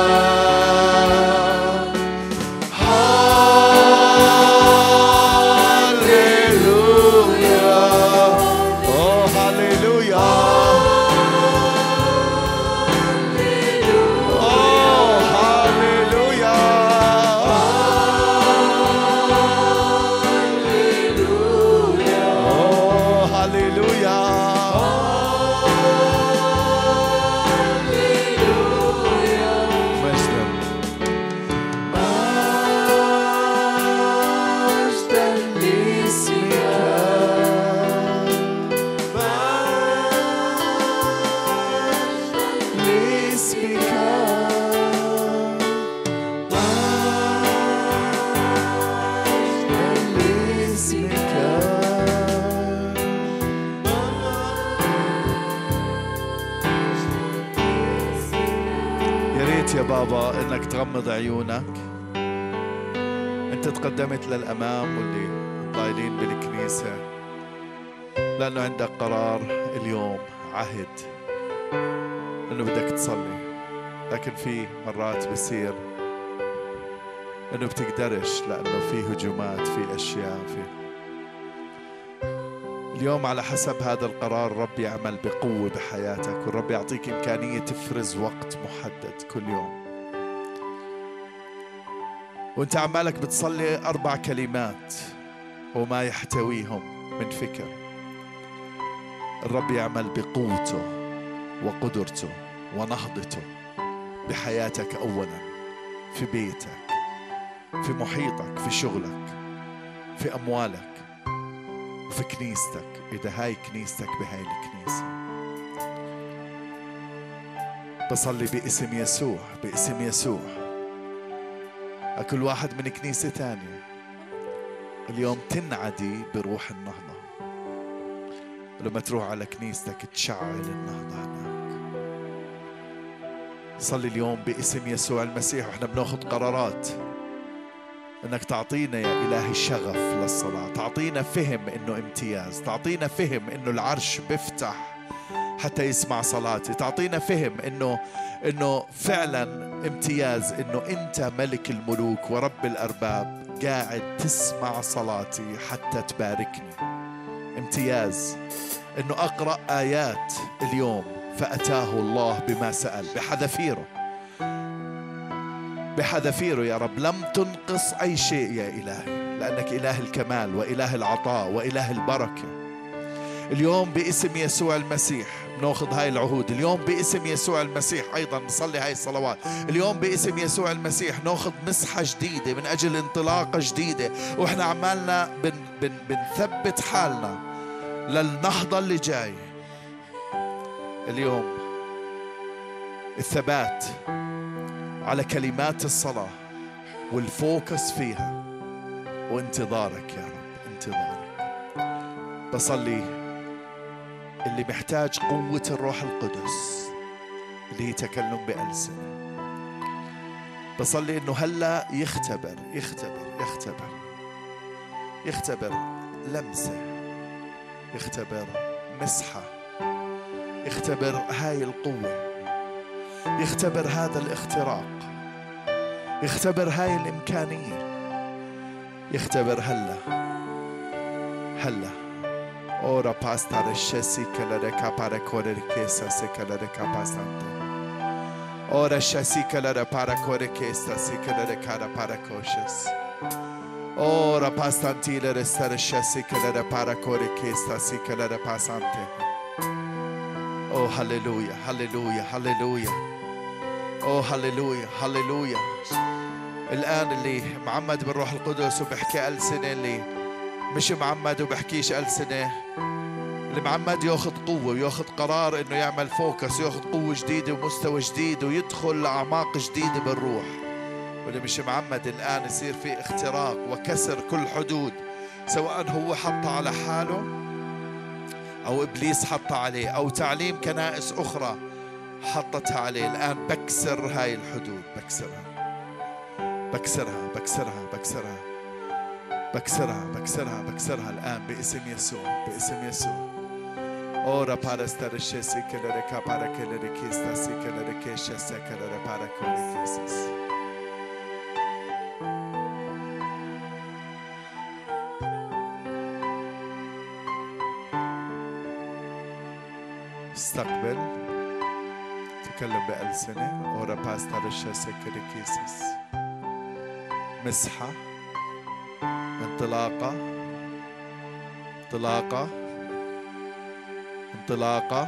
عيونك. أنت تقدمت للأمام واللي ضايلين بالكنيسة. لأنه عندك قرار اليوم عهد. إنه بدك تصلي. لكن في مرات بصير إنه بتقدرش لأنه في هجومات في أشياء في اليوم على حسب هذا القرار رب يعمل بقوة بحياتك والرب يعطيك إمكانية تفرز وقت محدد كل يوم. وانت عمالك بتصلي أربع كلمات وما يحتويهم من فكر. الرب يعمل بقوته وقدرته ونهضته بحياتك أولا في بيتك في محيطك في شغلك في أموالك وفي كنيستك إذا هاي كنيستك بهاي الكنيسة. بصلي باسم يسوع باسم يسوع. كل واحد من كنيسة تانية. اليوم تنعدي بروح النهضة. لما تروح على كنيستك تشعل النهضة هناك. صلي اليوم باسم يسوع المسيح. وإحنا بناخذ قرارات إنك تعطينا يا إلهي شغف للصلاة. تعطينا فهم إنه امتياز. تعطينا فهم إنه العرش بيفتح. حتى يسمع صلاتي. تعطينا فهم إنه إنه فعلا امتياز إنه أنت ملك الملوك ورب الأرباب قاعد تسمع صلاتي حتى تباركني. امتياز إنه أقرأ آيات اليوم فأتاه الله بما سأل. بحذافيره. بحذافيره يا رب. لم تنقص أي شيء يا إلهي لأنك إله الكمال وإله العطاء وإله البركة. اليوم باسم يسوع المسيح بناخذ هاي العهود. اليوم باسم يسوع المسيح أيضا نصلي هاي الصلوات. اليوم باسم يسوع المسيح ناخذ مسحة جديدة من أجل انطلاقة جديدة. وإحنا عمالنا بن بن بنثبت حالنا للنهضة اللي جاي. اليوم الثبات على كلمات الصلاة والفوكس فيها. وانتظارك يا رب انتظارك. بصلي. اللي محتاج قوة الروح القدس اللي هي تكلم بألسنة بصلي إنه هلا يختبر يختبر يختبر يختبر لمسة يختبر مسحة يختبر هاي القوة يختبر هذا الاختراق يختبر هاي الإمكانية يختبر هلا هلا. Ora pastare scesi che la reca pare corre richiesta se che la reca pastante. Ora scesi che la repara corre richiesta se che la recara para cosces. Ora pastantile restare scesi che la repara corre richiesta se che la repasante. Oh hallelujah hallelujah hallelujah اوه هللويا هللويا الان اللي معمد بالروح القدس وبحكي ألسنة اللي مش معمد وبحكيش ألسنة اللي معمد ياخذ قوة وياخذ قرار إنه يعمل فوكس وياخذ قوة جديدة ومستوى جديد ويدخل لأعماق جديدة بالروح واللي مش معمد الآن يصير في اختراق وكسر كل حدود سواء هو حطها على حاله أو إبليس حطها عليه أو تعليم كنائس أخرى حطتها عليه. الآن بكسر هاي الحدود بكسرها بكسرها. بكسرها بكسرها بكسرها. بكسرها بكسرها بكسرها الآن باسم يسوع باسم يسوع Ora para estar chesse que le reca para que le requista se que le requecha se que le repara que le requesas. استقبل تكلم بألسنة ورا باستر الشاسك ركيسس مسحه انطلاقة انطلاقة انطلاقة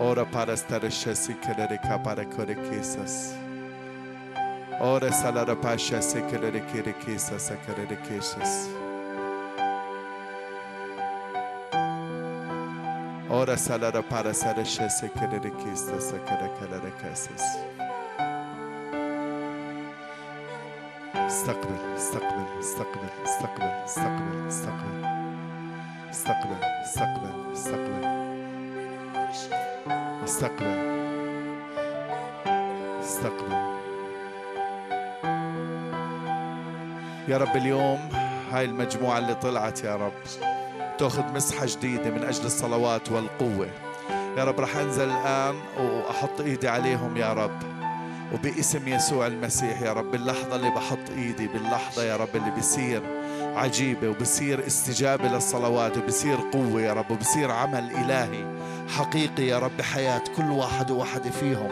Ora para estar şesikelere kapara e kore kisas. Ora salara paşa sekelere kere e kisas akarere kisas. Ora salara para sara şesikelere kisas e akarere kisas. استقبل استقبل استقبل استقبل استقبل استقبل. استقبل استقبل استقبل. استقبل. استقبل. يا رب اليوم هاي المجموعة اللي طلعت يا رب تأخذ مسحة جديدة من أجل الصلوات والقوة. يا رب رح أنزل الآن وأحط إيدي عليهم يا رب. وباسم يسوع المسيح يا رب باللحظة اللي بحط إيدي باللحظة يا رب اللي بصير عجيبة وبصير استجابة للصلوات وبصير قوة يا رب وبصير عمل إلهي حقيقي يا رب بحياة كل واحد وواحدة فيهم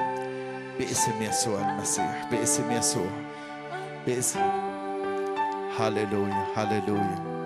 باسم يسوع المسيح باسم يسوع باسم. هاليلويا هاليلويا